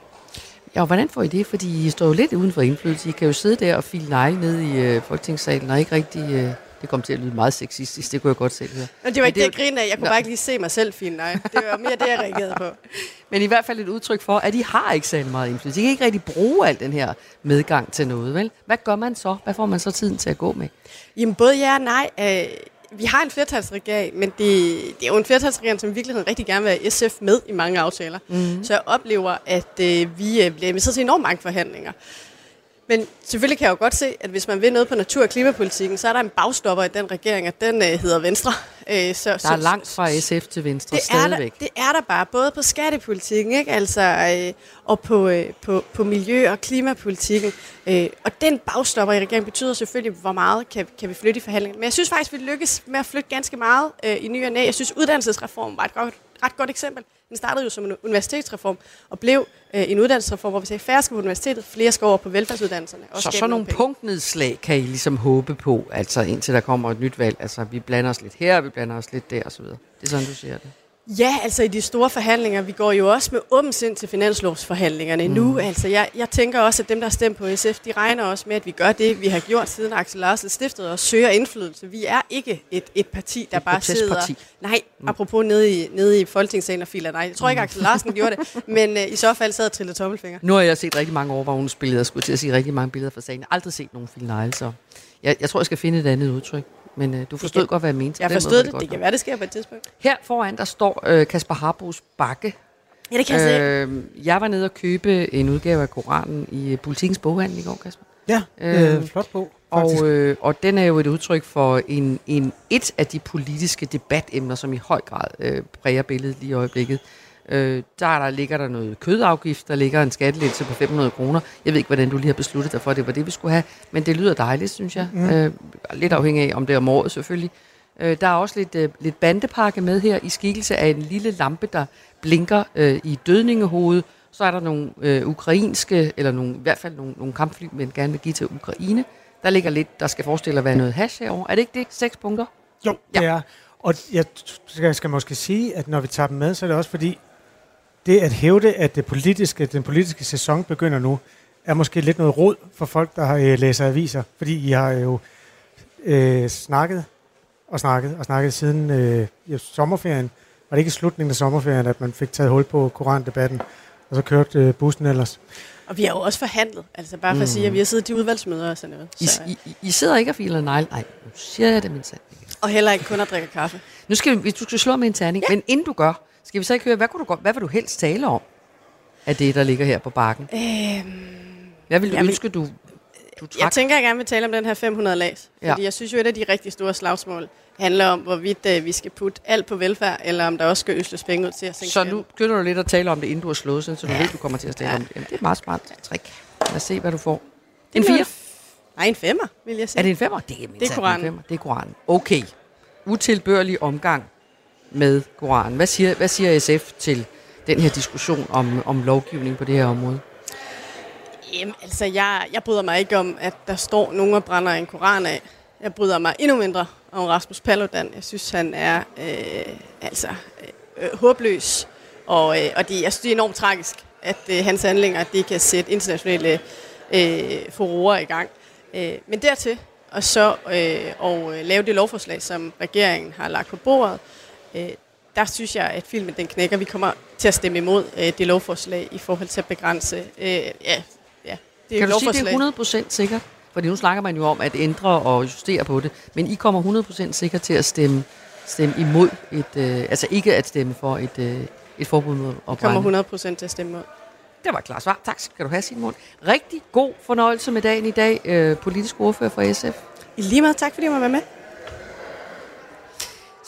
Ja, og hvordan får I det? Fordi I står jo lidt uden for indflydelse. I kan jo sidde der og file negle ned i øh, folketingssalen, og ikke rigtig... Øh, det kommer til at lyde meget sexistisk, det kunne jeg godt selv høre. Og det var ikke det, er jeg grinede af. Jeg kunne Nå. bare ikke lige se mig selv fint, nej. Det var mere det, jeg reagerede på. Men i hvert fald et udtryk for, at de har ikke særlig meget indflydelse. De kan ikke rigtig bruge al den her medgang til noget, vel? Hvad gør man så? Hvad får man så tiden til at gå med? Jamen både ja og nej. Øh, vi har en flertalsregering, men det, det er jo en flertalsregering, som i virkeligheden rigtig gerne vil have SF med i mange aftaler. Mm. Så jeg oplever, at øh, vi øh, bliver inviteret til enormt mange forhandlinger. Men selvfølgelig kan jeg jo godt se, at hvis man vil noget på natur- og klimapolitikken, så er der en bagstopper i den regering, og den øh, hedder Venstre. Øh, så, Der er langt fra SF til Venstre det er, der, stadigvæk. det er der bare, både på skattepolitikken ikke? Altså, øh, og på, øh, på, på miljø- og klimapolitikken. Øh, og den bagstopper i regeringen betyder selvfølgelig, hvor meget kan, kan vi flytte i forhandlingerne. Men jeg synes faktisk, vi lykkes med at flytte ganske meget øh, i ny og næ. Jeg synes, uddannelsesreformen var et godt, ret godt eksempel. Den startede jo som en universitetsreform og blev øh, en uddannelsesreform, hvor vi sagde, færre skal på universitetet, flere skal over på velfærdsuddannelserne. Og Så sådan nogle penge. punktnedslag kan I ligesom håbe på, altså indtil der kommer et nyt valg. Altså vi blander os lidt her, vi blander os lidt der osv. Det er sådan, du siger det. Ja, altså i de store forhandlinger. Vi går jo også med åben sind til finanslovsforhandlingerne mm. nu. Altså jeg, jeg tænker også, at dem, der har stemt på SF, de regner også med, at vi gør det, vi har gjort siden Axel Larsen stiftede og søger indflydelse. Vi er ikke et, et parti, der Et bare sidder... Nej, apropos nede i, nede i Folketingssalen og filer. Nej, jeg tror ikke, Axel Larsen gjorde det, men uh, i så fald sad og trillede tommelfinger. Nu har jeg set rigtig mange overvågningsbilleder, skulle til at sige rigtig mange billeder fra sagen. Jeg har aldrig set nogen filnegle, så jeg, jeg tror, jeg skal finde et andet udtryk. Men øh, du forstod kan- godt, hvad jeg mente. Jeg måde forstod var det. godt Det kan være, det sker på et tidspunkt. Her foran, der står øh, Kasper Harbos Bakke. Ja, det kan jeg se. Øh, jeg var nede og købe en udgave af Koranen i øh, Politikens boghandel i går, Kasper. Ja, Øhm, øh, flot bog, faktisk. Og, øh, og den er jo et udtryk for en, en, et af de politiske debatemner, som i høj grad øh, præger billedet lige i øjeblikket. Øh, der, er der ligger der noget kødafgift, der ligger en skattelettelse på 500 kroner. Jeg ved ikke, hvordan du lige har besluttet dig for, at det var det, vi skulle have, men det lyder dejligt, synes jeg. Mm. Øh, lidt afhængig af, om det er om året selvfølgelig. Øh, der er også lidt, øh, lidt bandepakke med her i skikkelse af en lille lampe, der blinker øh, i dødningehovedet. Så er der nogle øh, ukrainske, eller nogle, i hvert fald nogle, nogle kampfly, man gerne vil give til Ukraine. Der ligger lidt, der skal forestille at være noget hash herovre. Er det ikke det? Seks punkter? Jo, det er. Og jeg skal, skal måske sige, at når vi tager dem med, så er det også fordi, det at hævde, at det politiske, den politiske sæson begynder nu, er måske lidt noget råd for folk, der har øh, læser aviser, fordi I har jo øh, snakket og snakket og snakket siden øh, ja, sommerferien. Var det ikke i slutningen af sommerferien, at man fik taget hul på korandebatten, og så kørte øh, bussen ellers? Og vi har jo også forhandlet, altså bare for mm. at sige, at vi har siddet i udvalgsmøder og sådan noget. I, Så, I, I- I sidder ikke og filer nej, nej, nu siger jeg det, min sand. og heller ikke kun at drikke kaffe. Nu skal vi, hvis du skal slå med en terning, ja. men inden du gør, skal vi så ikke høre, hvad, kunne du, godt- hvad vil du helst tale om af det, der ligger her på bakken? Øhm, Hvad vil du Jamen, ønske, du, du trak? jeg tænker, jeg gerne vil tale om den her 500 lags. Ja. Fordi jeg synes jo, et af de rigtig store slagsmål handler om, hvorvidt øh, vi skal putte alt på velfærd, eller om der også skal øsles penge ud til at sænke Så nu begynder du lidt at tale om det, inden du har slået, sådan, så du ved, du kommer til at tale om det. Jamen, det er et meget smart trick. Lad os se, hvad du får. En Det er fire? Nej, en femmer, vil jeg sige. Er det en femmer? Det er, Det er Koranen. En femmer. Det er Koranen. Okay. Utilbørlig omgang med Koranen. Hvad siger, hvad siger SF til den her diskussion om, om lovgivning på det her område? Jamen, altså, jeg, jeg bryder mig ikke om, at der står nogen og brænder en koran af. Jeg bryder mig endnu mindre om Rasmus Paludan. Jeg synes, han er øh, altså øh, øh håbløs. Og, øh, og det, jeg synes, det er enormt tragisk, at øh, hans handlinger de kan sætte internationale øh, fororer i gang. Øh, men dertil, og så øh, og øh, lave det lovforslag, som regeringen har lagt på bordet, øh, der synes jeg, at filmen den knækker. Vi kommer til at stemme imod øh, det lovforslag i forhold til at begrænse øh, ja, ja, det kan du sige, lovforslag. det er 100% sikkert? Fordi nu snakker man jo om at ændre og justere på det. Men I kommer 100% sikkert til at stemme, stemme imod et... Øh, altså ikke at stemme for et, øh, et forbud mod at brænde. kommer 100% til at stemme imod. Det var et klart svar. Tak skal du have, Simon. Rigtig god fornøjelse med dagen i dag. Øh, politisk ordfører for SF. I lige meget tak, fordi jeg må være med.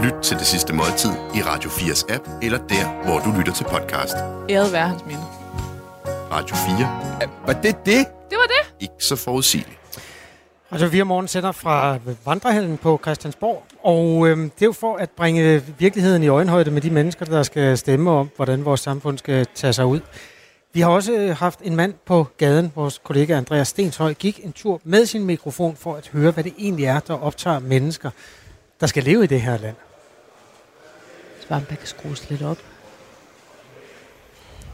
Lyt til det sidste måltid i Radio 4's app, eller der, hvor du lytter til podcast. Æret være hans minde. Radio 4. Var det det? Det var det. Ikke så forudsigeligt. Altså, vi om morgenen sender fra Vandrehallen på Christiansborg, og øh, det er jo for at bringe virkeligheden i øjenhøjde med de mennesker, der skal stemme om, hvordan vores samfund skal tage sig ud. Vi har også øh, haft en mand på gaden, vores kollega Andreas Stenshøj, gik en tur med sin mikrofon for at høre, hvad det egentlig er, der optager mennesker, der skal leve i det her land. Så bare, kan skrues lidt op.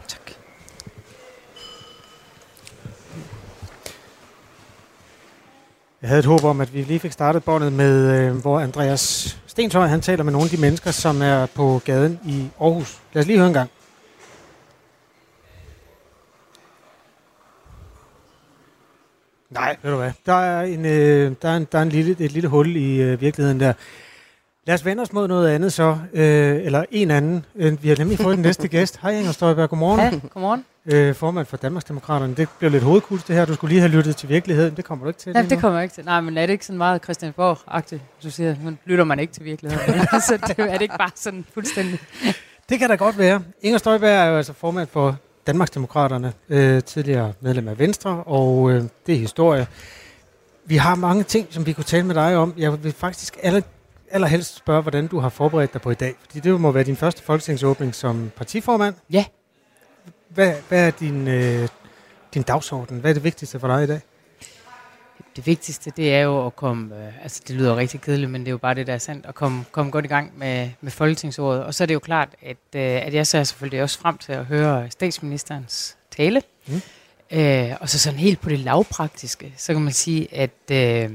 Tak. Jeg havde et håb om, at vi lige fik startet båndet med, øh, hvor Andreas Stenshøj, han taler med nogle af de mennesker, som er på gaden i Aarhus. Lad os lige høre en gang. Nej, ved du hvad? Der er, en, øh, der er, en, der er en lille, et lille hul i øh, virkeligheden der. Lad os vende os mod noget andet så, øh, eller en anden. Øh, vi har nemlig fået den næste gæst. Hej Inger Støjberg, godmorgen. Ja, godmorgen. Øh, formand for Danmarksdemokraterne. Det blev lidt hovedkuls det her. Du skulle lige have lyttet til virkeligheden. Det kommer du ikke til. Ja, lige det nu. kommer jeg ikke til. Nej, men er det ikke sådan meget Christiansborg-agtigt? Du siger, nu lytter man ikke til virkeligheden. så det, er det ikke bare sådan fuldstændig? Det kan da godt være. Inger Støjberg er jo altså formand for Danmarksdemokraterne, øh, tidligere medlem af Venstre, og øh, det er historie. Vi har mange ting, som vi kunne tale med dig om. Jeg vil faktisk aller, allerhelst spørge, hvordan du har forberedt dig på i dag. Fordi det må være din første folketingsåbning som partiformand. Ja. Hvad, hvad er din, øh, din dagsorden? Hvad er det vigtigste for dig i dag? Det vigtigste, det er jo at komme, øh, altså det lyder rigtig kedeligt, men det er jo bare det, der er sandt, at komme, komme godt i gang med, med folketingsåret. Og så er det jo klart, at, øh, at jeg ser selvfølgelig også frem til at høre statsministerens tale. Mm. Øh, og så sådan helt på det lavpraktiske, så kan man sige, at øh,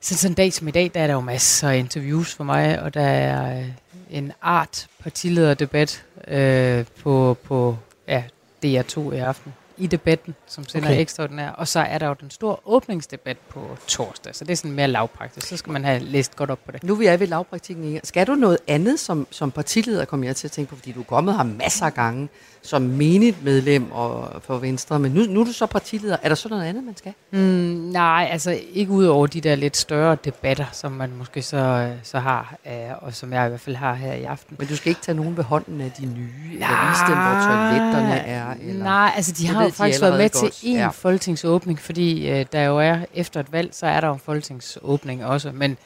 sådan, sådan en dag som i dag, der er der jo masser af interviews for mig, og der er øh, en art partilederdebat øh, på, på ja, DR2 i aften i debatten, som sender Okay. ekstraordinær. Og så er der jo den store åbningsdebat på torsdag, så det er sådan mere lavpraktisk. Så skal man have læst godt op på det. Nu vi er ved lavpraktikken. Skal du noget andet som, som partileder, kommer jeg til at tænke på, fordi du er kommet her masser af gange som menigt medlem og for Venstre, men nu, nu er du så partileder. Er der så noget andet, man skal? Mm, nej, altså ikke ud over de der lidt større debatter, som man måske så, så har, øh, og som jeg i hvert fald har her i aften. Men du skal ikke tage nogen ved hånden af de nye, eller vise dem, hvor toiletterne er? Eller? Nej, altså de har de faktisk været med godt. til en Ja. ja. folketingsåbning, fordi øh, der jo er efter et valg, så er der jo en folketingsåbning også. Men,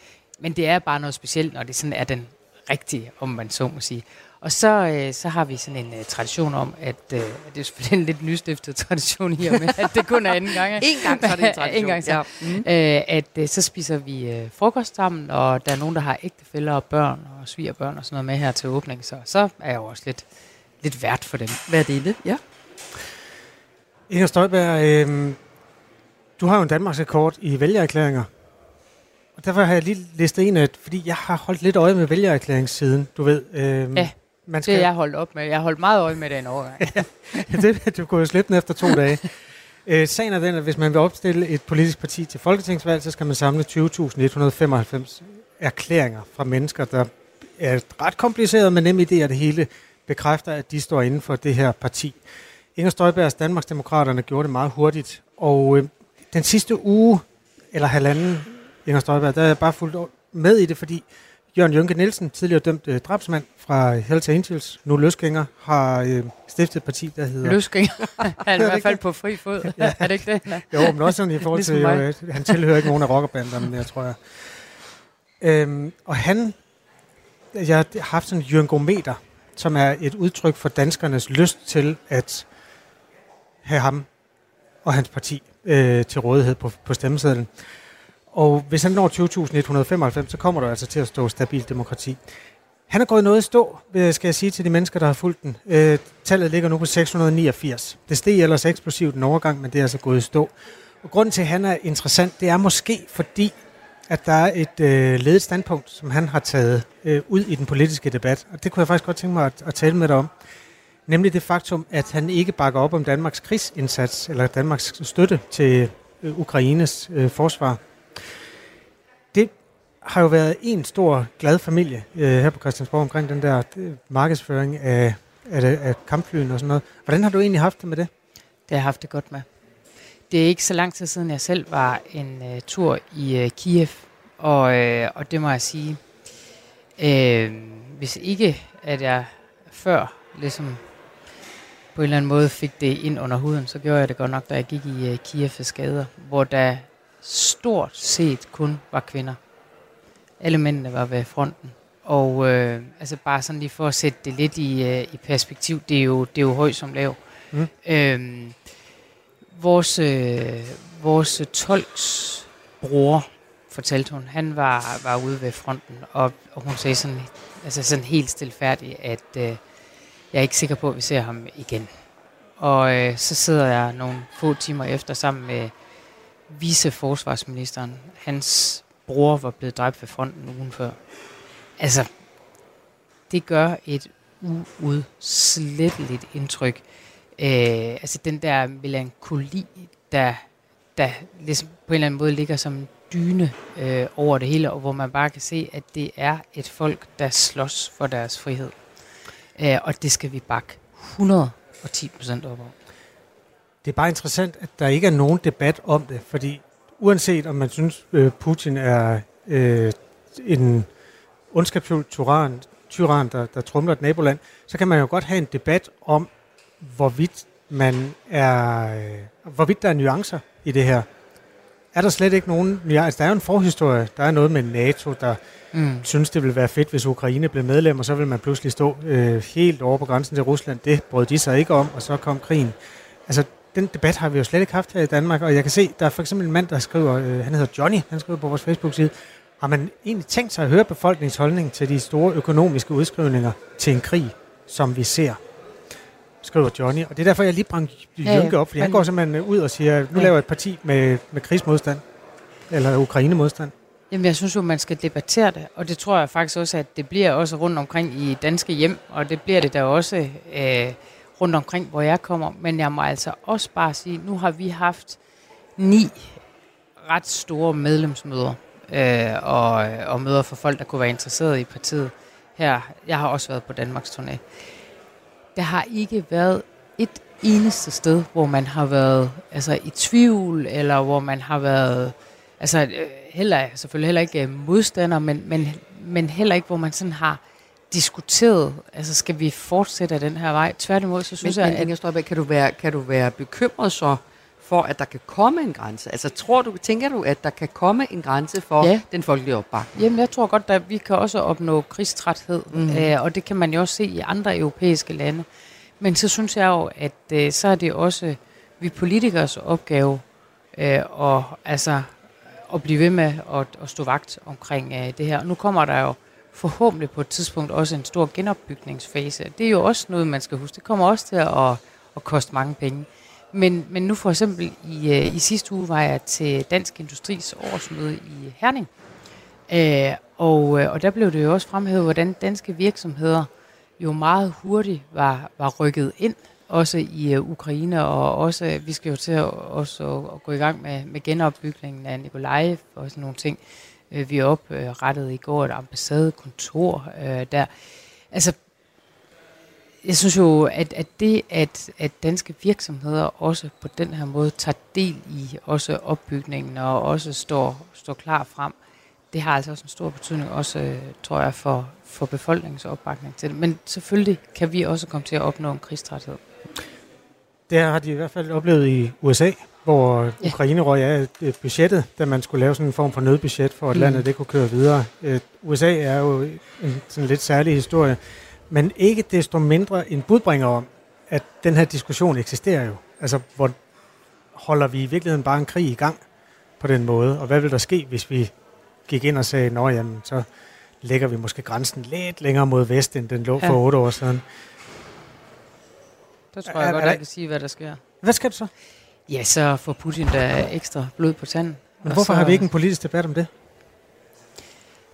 men det er bare noget specielt, når det sådan er den rigtige, om man så må sige. Og så, øh, så har vi sådan en øh, tradition om, at øh, det er selvfølgelig en lidt nystiftet tradition her, men at det kun er anden gang. En gang, så er det en tradition. en gang så. Ja. Mm. Øh, at øh, så spiser vi øh, frokost sammen, og der er nogen, der har ægtefæller og børn og svigerbørn og sådan noget med her til åbning, så så er jeg jo også lidt, lidt vært for dem. Hvad er det, det? Ja. Inger Støjberg, øh, du har jo en Danmarks rekord i vælgererklæringer. Og derfor har jeg lige listet en af, fordi jeg har holdt lidt øje med vælgererklæringssiden, du ved. Øh, Ja, man det er jeg holdt op med. Jeg holdt meget øje med det en overgang. det, du kunne jo slippe den efter to dage. Øh, sagen er den, at hvis man vil opstille et politisk parti til folketingsvalg, så skal man samle 20.195 erklæringer fra mennesker, der er ret kompliceret, men nem idé, at det hele bekræfter, at de står inden for det her parti. Inger Støjbergs Danmarksdemokraterne gjorde det meget hurtigt, og øh, den sidste uge, eller halvanden, Inger Støjberg, der er jeg bare fuldt med i det, fordi Jørgen Jynke Nielsen, tidligere dømt øh, drabsmand fra Hells Angels, nu løsgænger, har øh, stiftet et parti, der hedder... Løsgænger? Han er i hvert fald på fri fod. Er det ikke det? Nej. Jo, men også sådan i forhold til, Ligesom mig. øh, han tilhører ikke nogen af rockerbanderne, mere, tror jeg. Øhm, og han, jeg har haft sådan en jyngometer, som er et udtryk for danskernes lyst til at have ham og hans parti øh, til rådighed på, på stemmesedlen. Og hvis han når 20.195, så kommer der altså til at stå stabilt demokrati. Han er gået noget i stå, skal jeg sige til de mennesker, der har fulgt den. Øh, tallet ligger nu på 689. Det steg ellers eksplosivt en overgang, men det er altså gået i stå. Og grunden til, at han er interessant, det er måske fordi, at der er et øh, ledet standpunkt, som han har taget øh, ud i den politiske debat. Og det kunne jeg faktisk godt tænke mig at, at tale med dig om. Nemlig det faktum, at han ikke bakker op om Danmarks krigsindsats, eller Danmarks støtte til øh, Ukraines øh, forsvar. Det har jo været en stor glad familie øh, her på Christiansborg omkring den der øh, markedsføring af, af, af kampflyene og sådan noget. Hvordan har du egentlig haft det med det? Det har jeg haft det godt med. Det er ikke så lang tid siden, jeg selv var en øh, tur i øh, Kiev, og, øh, og det må jeg sige, øh, hvis ikke at jeg før ligesom på en eller anden måde fik det ind under huden, så gjorde jeg det godt nok, da jeg gik i øh, uh, Kievs gader, hvor der stort set kun var kvinder. Alle mændene var ved fronten. Og øh, altså bare sådan lige for at sætte det lidt i, øh, i perspektiv, det er, jo, det er jo høj som lav. Mm. Øhm, vores, øh, vores tolks bror, fortalte hun, han var, var ude ved fronten, og, og hun sagde sådan, altså sådan helt stilfærdigt, at øh, jeg er ikke sikker på, at vi ser ham igen. Og øh, så sidder jeg nogle få timer efter sammen med viceforsvarsministeren. Hans bror var blevet dræbt ved fronten ugen før. Altså, det gør et uudsletteligt indtryk. Øh, altså den der melankoli, der, der ligesom på en eller anden måde ligger som en dyne øh, over det hele, og hvor man bare kan se, at det er et folk, der slås for deres frihed. Øh, og det skal vi bakke 110 procent op om. Det er bare interessant, at der ikke er nogen debat om det, fordi uanset om man synes, øh, Putin er øh, en ondskabsfuld tyran, tyran der, der trumler et naboland, så kan man jo godt have en debat om, hvorvidt man er, øh, hvorvidt der er nuancer i det her. Er der slet ikke nogen nuancer? Altså, der er jo en forhistorie. Der er noget med NATO, der Mm. synes, det ville være fedt, hvis Ukraine blev medlem, og så vil man pludselig stå øh, helt over på grænsen til Rusland. Det brød de sig ikke om, og så kom krigen. Altså, den debat har vi jo slet ikke haft her i Danmark, og jeg kan se, der er for eksempel en mand, der skriver, øh, han hedder Johnny, han skriver på vores Facebook-side, har man egentlig tænkt sig at høre befolkningens holdning til de store økonomiske udskrivninger til en krig, som vi ser? Skriver Johnny. Og det er derfor, jeg lige Ja, ja, Jynke op, fordi han går simpelthen ud og siger, nu Ja. laver jeg et parti med, med krigsmodstand, eller Ukraine-modstand. Jamen, jeg synes jo, man skal debattere det, og det tror jeg faktisk også, at det bliver også rundt omkring i danske hjem, og det bliver det der også øh, rundt omkring, hvor jeg kommer. Men jeg må altså også bare sige, nu har vi haft ni ret store medlemsmøder, øh, og, og møder for folk, der kunne være interesseret i partiet. Her, jeg har også været på Danmarks turné. Der har ikke været et eneste sted, hvor man har været altså, i tvivl, eller hvor man har været altså, øh, heller, selvfølgelig heller ikke modstander, men, men, men heller ikke, hvor man sådan har diskuteret, altså skal vi fortsætte den her vej? Tværtimod, så synes men, jeg, men. Inger Støjberg, kan du, være, kan du være bekymret så for, at der kan komme en grænse? Altså tror du, tænker du, at der kan komme en grænse for Ja. den folkelige opbakning? Jamen, jeg tror godt, at vi kan også opnå krigstræthed, mm. øh, og det kan man jo også se i andre europæiske lande. Men så synes jeg jo, at øh, så er det også vi politikers opgave øh, at, altså, at blive ved med at, at stå vagt omkring øh, det her. Nu kommer der jo forhåbentlig på et tidspunkt også en stor genopbygningsfase. Det er jo også noget, man skal huske. Det kommer også til at, at koste mange penge. Men, men nu for eksempel i, øh, i sidste uge var jeg til Dansk Industris årsmøde i Herning. Øh, og, øh, og der blev det jo også fremhævet, hvordan danske virksomheder jo meget hurtigt var, var rykket ind, også i uh, Ukraine, og også, vi skal jo til at, også at, gå i gang med, med genopbygningen af Nikolaj og sådan nogle ting. Øh, vi oprettede øh, i går et ambassadekontor øh, der. Altså, jeg synes jo, at, at det, at, at danske virksomheder også på den her måde tager del i også opbygningen og også står, står klar frem, det har altså også en stor betydning, også øh, tror jeg, for, for befolkningens opbakning til det. Men selvfølgelig kan vi også komme til at opnå en krigstræthed. Det har de i hvert fald oplevet i USA, hvor ja. Ukraine røg af øh, budgettet, da man skulle lave sådan en form for nødbudget, for at Mm. landet det kunne køre videre. Øh, USA er jo en sådan lidt særlig historie, men ikke desto mindre en budbringer om, at den her diskussion eksisterer jo. Altså, hvor holder vi i virkeligheden bare en krig i gang på den måde, og hvad vil der ske, hvis vi gik ind og sagde, nå jamen, så lægger vi måske grænsen lidt længere mod vest, end den lå Ja. for otte år siden. Der tror Er- jeg er godt, der- jeg kan sige, hvad der sker. Hvad skal du så? Ja, så får Putin der ekstra blod på tanden. Men hvorfor så- har vi ikke en politisk debat om det?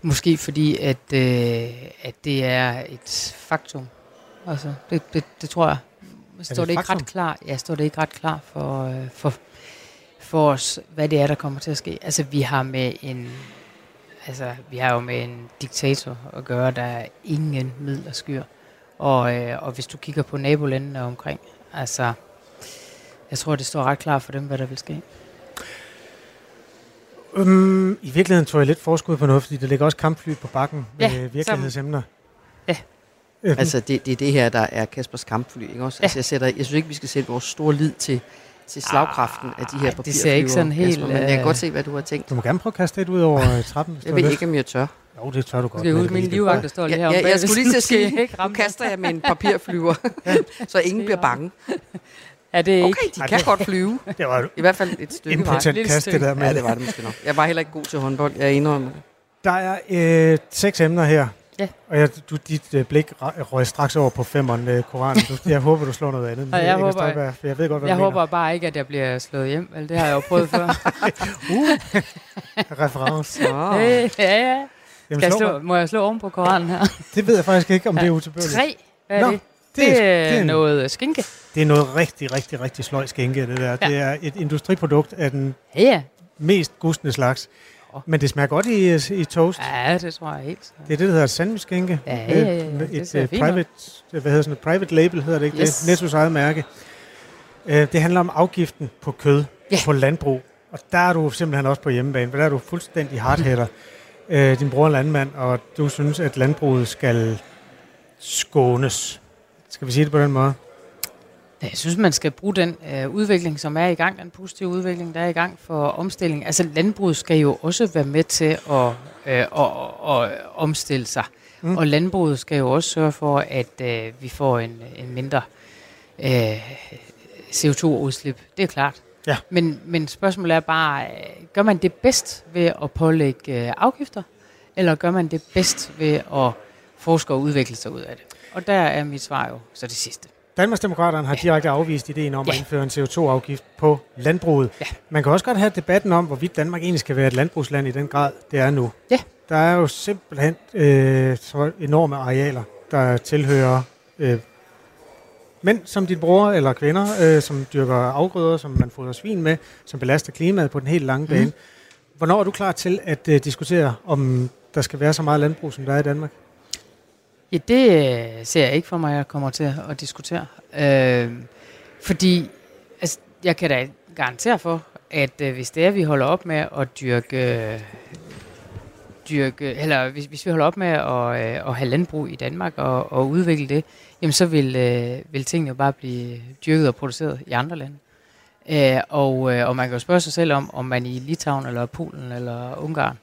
Måske fordi, at, øh, at det er et faktum. Altså, det, det, det tror jeg. det Står et det, ikke faktum? ret klar, ja, står det ikke ret klar for, øh, for, for os, hvad det er, der kommer til at ske. Altså, vi har med en, altså, vi har jo med en diktator at gøre, der er ingen midler skyr. Og, øh, og hvis du kigger på nabolandene omkring, altså, jeg tror, det står ret klart for dem, hvad der vil ske. Um, I virkeligheden tog jeg lidt forskud på noget, fordi der ligger også kampfly på bakken med Ja, virkelighedsemner. Ja. Øhm, Altså, det, det er det her, der er Kaspers kampfly, ikke også? Ja. Altså, jeg, sætter, jeg synes ikke, vi skal sætte vores store lid til, til slagkraften af de her papirflyver. det ser ikke sådan helt, Kasper, men jeg kan øh, godt se, hvad du har tænkt. Du må gerne prøve at kaste et ud over øh, trappen. hvis Jeg ved ikke, om jeg tør. Jo, det tør du godt. Skal jeg med ud, det min livvagt, der står lige Ja, heromme ja, jeg bagved, skulle lige til at sige, jeg ikke nu kaster jeg med en papirflyver, så ingen bliver bange. Ja, det er Okay, ikke. de Ej, kan det- godt flyve. Det var I hvert fald et stykke vej. impotent kast, det der med. Ja, det var det måske nok. Jeg var heller ikke god til håndbold, jeg indrømmer det. Der er øh, seks emner her. Ja. Og jeg, du, dit øh, blik røg straks over på femmeren øh, Koranen. Du, jeg håber, du slår noget andet. Og jeg håber- Støjberg, for jeg ved godt, hvad Jeg du håber bare ikke, at jeg bliver slået hjem. Vel, det har jeg jo prøvet før. mener. Reference. Oh. hey, ja, ja. Jamen, Skal jeg slå må jeg slå oven på koranen her? Det ved jeg faktisk ikke, om det er utilbørligt. Tre. Hvad er Nå, det? Det Det er- det er en- noget skinke. Det er noget rigtig, rigtig, rigtig sløj skænke, det der. Ja. Det er et industriprodukt af den Ja, ja. mest gustende slags. Men det smager godt i, i toast. Ja, det tror jeg helt. Det er det, der hedder sandwichskænke. Ja, ja, ja, ja. Øh, Et fint ud. private, hvad hedder sådan et private label hedder det ikke? Yes. Det er Nettos eget mærke. Det handler om afgiften på kød Ja. på landbrug. Og der er du simpelthen også på hjemmebane, for der er du fuldstændig hardheader. Uh, din bror er landmand, og du synes, at landbruget skal skånes. Skal vi sige det på den måde? Ja, Jeg synes, man skal bruge den øh, udvikling, som er i gang, den positive udvikling, der er i gang for omstilling. Altså landbruget skal jo også være med til at, øh, at, at, omstille sig. Mm. Mm. Og landbruget skal jo også sørge for, at øh, vi får en, en mindre øh, CO2-udslip. Det er klart. Ja. Men, men spørgsmålet er bare, øh, gør man det bedst ved at pålægge øh, afgifter, eller gør man det bedst ved at forske og udvikle sig ud af det? Og der er mit svar jo så det sidste. Danmarksdemokraterne har direkte afvist ideen om at Ja. indføre en CO2-afgift på landbruget. Ja. Man kan også godt have debatten om, hvorvidt Danmark egentlig skal være et landbrugsland i den grad, det er nu. Ja. Der er jo simpelthen øh, så enorme arealer, der tilhører øh, mænd som dit bror eller kvinder, øh, som dyrker afgrøder, som man fodrer svin med, som belaster klimaet på den helt lange bane. Mhm. Hvornår er du klar til at øh, diskutere, om der skal være så meget landbrug, som der er i Danmark? Ja, det øh, ser jeg ikke for mig, at jeg kommer til at diskutere. Øh, fordi altså, jeg kan da garantere for, at øh, hvis det er, at vi holder op med at dyrke, øh, dyrke, eller hvis, hvis vi holder op med at, øh, at have landbrug i Danmark og, og udvikle det, jamen så vil, øh, vil tingene jo bare blive dyrket og produceret i andre lande. Øh, og, øh, og man kan jo spørge sig selv om, om man i Litauen, eller Polen, eller Ungarn,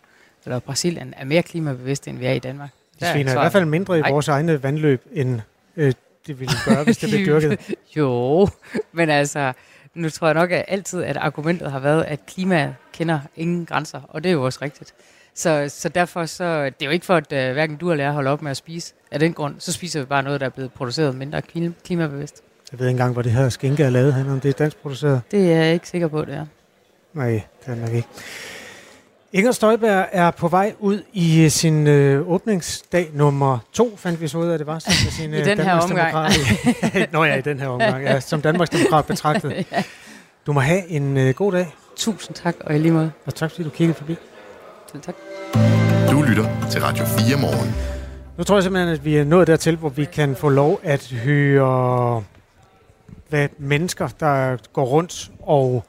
eller Brasilien er mere klimabevidst, end vi er i Danmark. De sviner i hvert fald mindre i Ej. vores egne vandløb, end øh, det ville gøre, hvis det blev dyrket. jo, men altså, nu tror jeg nok at altid, at argumentet har været, at klima kender ingen grænser, og det er jo også rigtigt. Så, så derfor så, det er jo ikke for, at uh, hverken du eller jeg holder op med at spise. Af den grund, så spiser vi bare noget, der er blevet produceret mindre klim- klimabevidst. Jeg ved ikke engang, hvor det her skinke er lavet hen, om det er dansk produceret. Det er jeg ikke sikker på, det er. Nej, det er nok ikke. Inger Støjberg er på vej ud i sin øh, åbningsdag nummer to, fandt vi så ud af, det var. Som sin, I øh, den her omgang. Nå ja, i den her omgang. Ja, som Danmarksdemokrat betragtet. Ja. Du må have en øh, god dag. Tusind tak, og i lige måde. Og tak, fordi du kiggede forbi. Selv tak. Du lytter til Radio 4 morgen. Nu tror jeg simpelthen, at vi er nået dertil, hvor vi kan få lov at høre, hvad mennesker, der går rundt og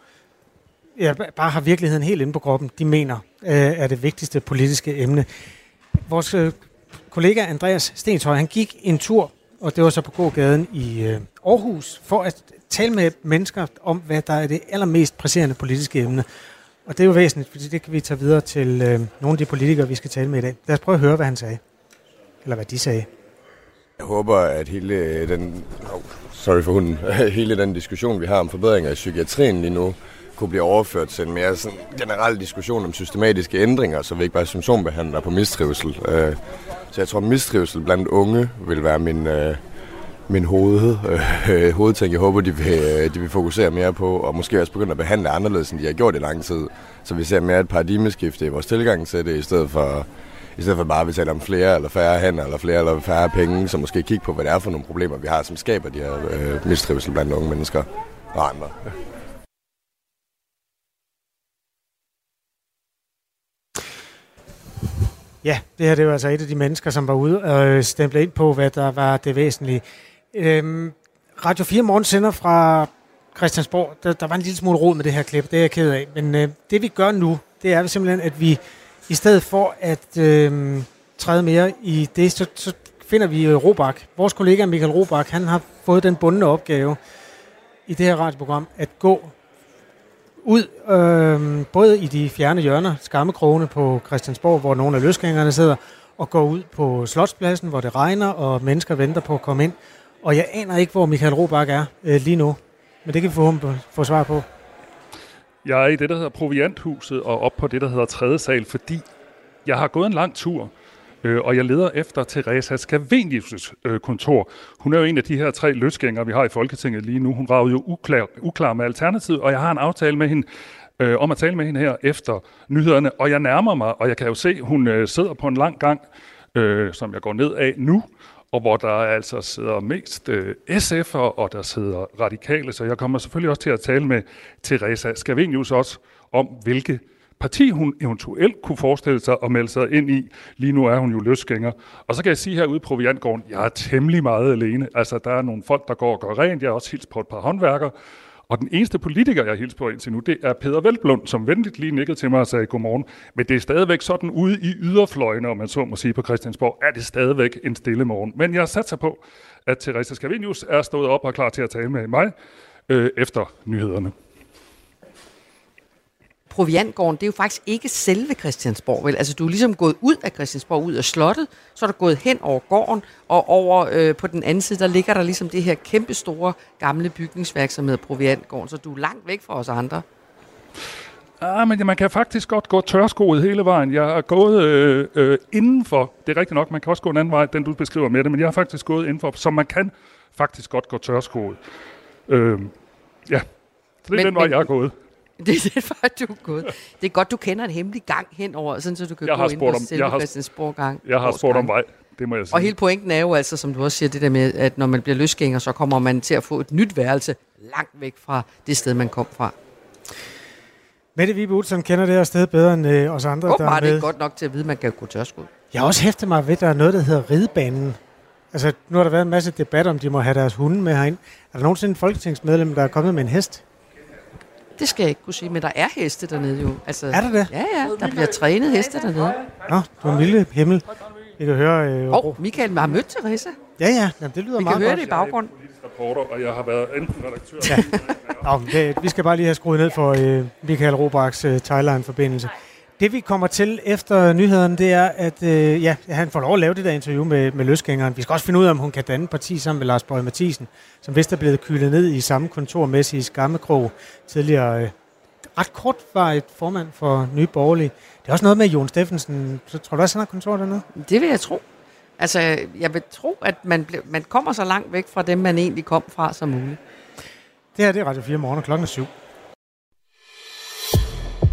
ja, bare har virkeligheden helt inde på kroppen, de mener øh, er det vigtigste politiske emne. Vores øh, kollega Andreas Stenshøj, han gik en tur, og det var så på gågaden i øh, Aarhus, for at tale med mennesker om, hvad der er det allermest presserende politiske emne. Og det er jo væsentligt, fordi det kan vi tage videre til øh, nogle af de politikere, vi skal tale med i dag. Lad os prøve at høre, hvad han sagde. Eller hvad de sagde. Jeg håber, at hele den, oh, sorry for hunden, hele den diskussion, vi har om forbedringer i psykiatrien lige nu, kunne blive overført til en mere sådan generel diskussion om systematiske ændringer, så vi ikke bare symptombehandler på mistrivsel. Øh, Så jeg tror, mistrivsel blandt unge vil være min, øh, min hoved, øh, hovedting. Jeg håber, de vil, øh, de vil fokusere mere på, og måske også begynde at behandle anderledes, end de har gjort i lang tid. Så vi ser mere et paradigmeskifte i vores tilgang til det, i stedet for, i stedet for bare at vi taler om flere eller færre hænder, eller flere eller færre penge, så måske kigge på, hvad det er for nogle problemer, vi har, som skaber de her øh, mistrivsel blandt unge mennesker og andre. Ja, det her det var altså et af de mennesker, som var ude og øh, stemple ind på, hvad der var det væsentlige. Øhm, Radio 4 Morgen sender fra Christiansborg. Der, der var en lille smule rod med det her klip, det er jeg ked af. Men øh, det vi gør nu, det er simpelthen, at vi i stedet for at øh, træde mere i det, så, så finder vi øh, Robak. Vores kollega Michael Robak, han har fået den bundne opgave i det her radioprogram at gå ud, øh, både i de fjerne hjørner, skammekrogene på Christiansborg, hvor nogle af løsgængerne sidder, og går ud på Slotspladsen, hvor det regner, og mennesker venter på at komme ind. Og jeg aner ikke, hvor Michael Robach er øh, lige nu, men det kan vi forhåbentlig få svar på. Jeg er i det, der hedder Provianthuset, og op på det, der hedder tredje sal, fordi jeg har gået en lang tur, øh, og jeg leder efter Teresa Scavenius' øh, kontor. Hun er jo en af de her tre løsgængere, vi har i Folketinget lige nu. Hun rager jo uklar, uklar med Alternativet, og jeg har en aftale med hende, øh, om at tale med hende her efter nyhederne, og jeg nærmer mig, og jeg kan jo se, hun øh, sidder på en lang gang, øh, som jeg går ned af nu, og hvor der altså sidder mest øh, SF'er, og der sidder radikale, så jeg kommer selvfølgelig også til at tale med Teresa Scavenius også om, hvilke parti hun eventuelt kunne forestille sig at melde sig ind i. Lige nu er hun jo løsgænger. Og så kan jeg sige herude i Proviantgården, jeg er temmelig meget alene. Altså, der er nogle folk, der går og gør rent. Jeg har også hilst på et par håndværkere. Og den eneste politiker, jeg har på indtil nu, det er Peter Velblund, som venligt lige nikkede til mig og sagde godmorgen. Men det er stadigvæk sådan ude i yderfløjene, om man så må sige på Christiansborg, er det stadigvæk en stille morgen. Men jeg satser på, at Teresa Scavenius er stået op og er klar til at tale med mig øh, efter nyhederne. Proviantgården, det er jo faktisk ikke selve Christiansborg, vel? Altså, du er ligesom gået ud af Christiansborg, ud af slottet, så er du gået hen over gården, og over øh, på den anden side, der ligger der ligesom det her kæmpe store gamle bygningsværk, som hedder Proviantgården, så du er langt væk fra os andre. Ah, men man kan faktisk godt gå tørskoet hele vejen. Jeg har gået øh, øh, indenfor. Det er rigtigt nok, man kan også gå en anden vej, den du beskriver med det, men jeg har faktisk gået indenfor, så man kan faktisk godt gå tørskoet. Øh, ja, så det er Men- den vej, men- jeg har gået. Det er vej, du er gået. Det er godt, du kender en hemmelig gang henover, sådan så du kan Jeg gå har ind på om- selve jeg har- Christiansborg gang. Jeg har spurgt om vej, det må jeg sige. Og hele pointen er jo altså, som du også siger, det der med, at når man bliver løsgænger, så kommer man til at få et nyt værelse langt væk fra det sted, man kom fra. Mette Vibe Utzon kender det her sted bedre end øh, os andre. der Åbenbart er det med. ikke godt nok til at vide, at man kan gå tørskud. Jeg har også hæftet mig ved, at der er noget, der hedder ridebanen. Altså, nu har der været en masse debat om, de må have deres hunde med herind. Er der nogensinde et folketingsmedlem, der er kommet med en hest? Det skal jeg ikke kunne sige, men der er heste dernede jo. Altså, Er der det? Ja, ja, der bliver trænet heste dernede. Nå, det var en lille himmel. Vi kan høre... Øh, Åh, oh, Michael har mødt Teresa. Ja, ja, Jamen, det lyder Vi meget kan høre godt. det i baggrunden. Reporter, og jeg har været enten redaktør... Ja. Nå, det, vi skal bare lige have skruet ned for øh, Michael Robachs øh, Thailand-forbindelse. Det vi kommer til efter nyhederne, det er, at øh, ja, han får lov at lave det der interview med, med løsgængeren. Vi skal også finde ud af, om hun kan danne parti sammen med Lars Bøge Mathisen, som vist er blevet kylet ned i samme kontormæssige skammekrog tidligere. Øh, ret kort var et formand for Nye Borgerlige. Det er også noget med Jon Steffensen. Så tror du også, han har kontor dernede? Det vil jeg tro. Altså, jeg vil tro, at man, ble, man kommer så langt væk fra dem, man egentlig kom fra som muligt. Det her det er Radio 4 morgen, og klokken er syv.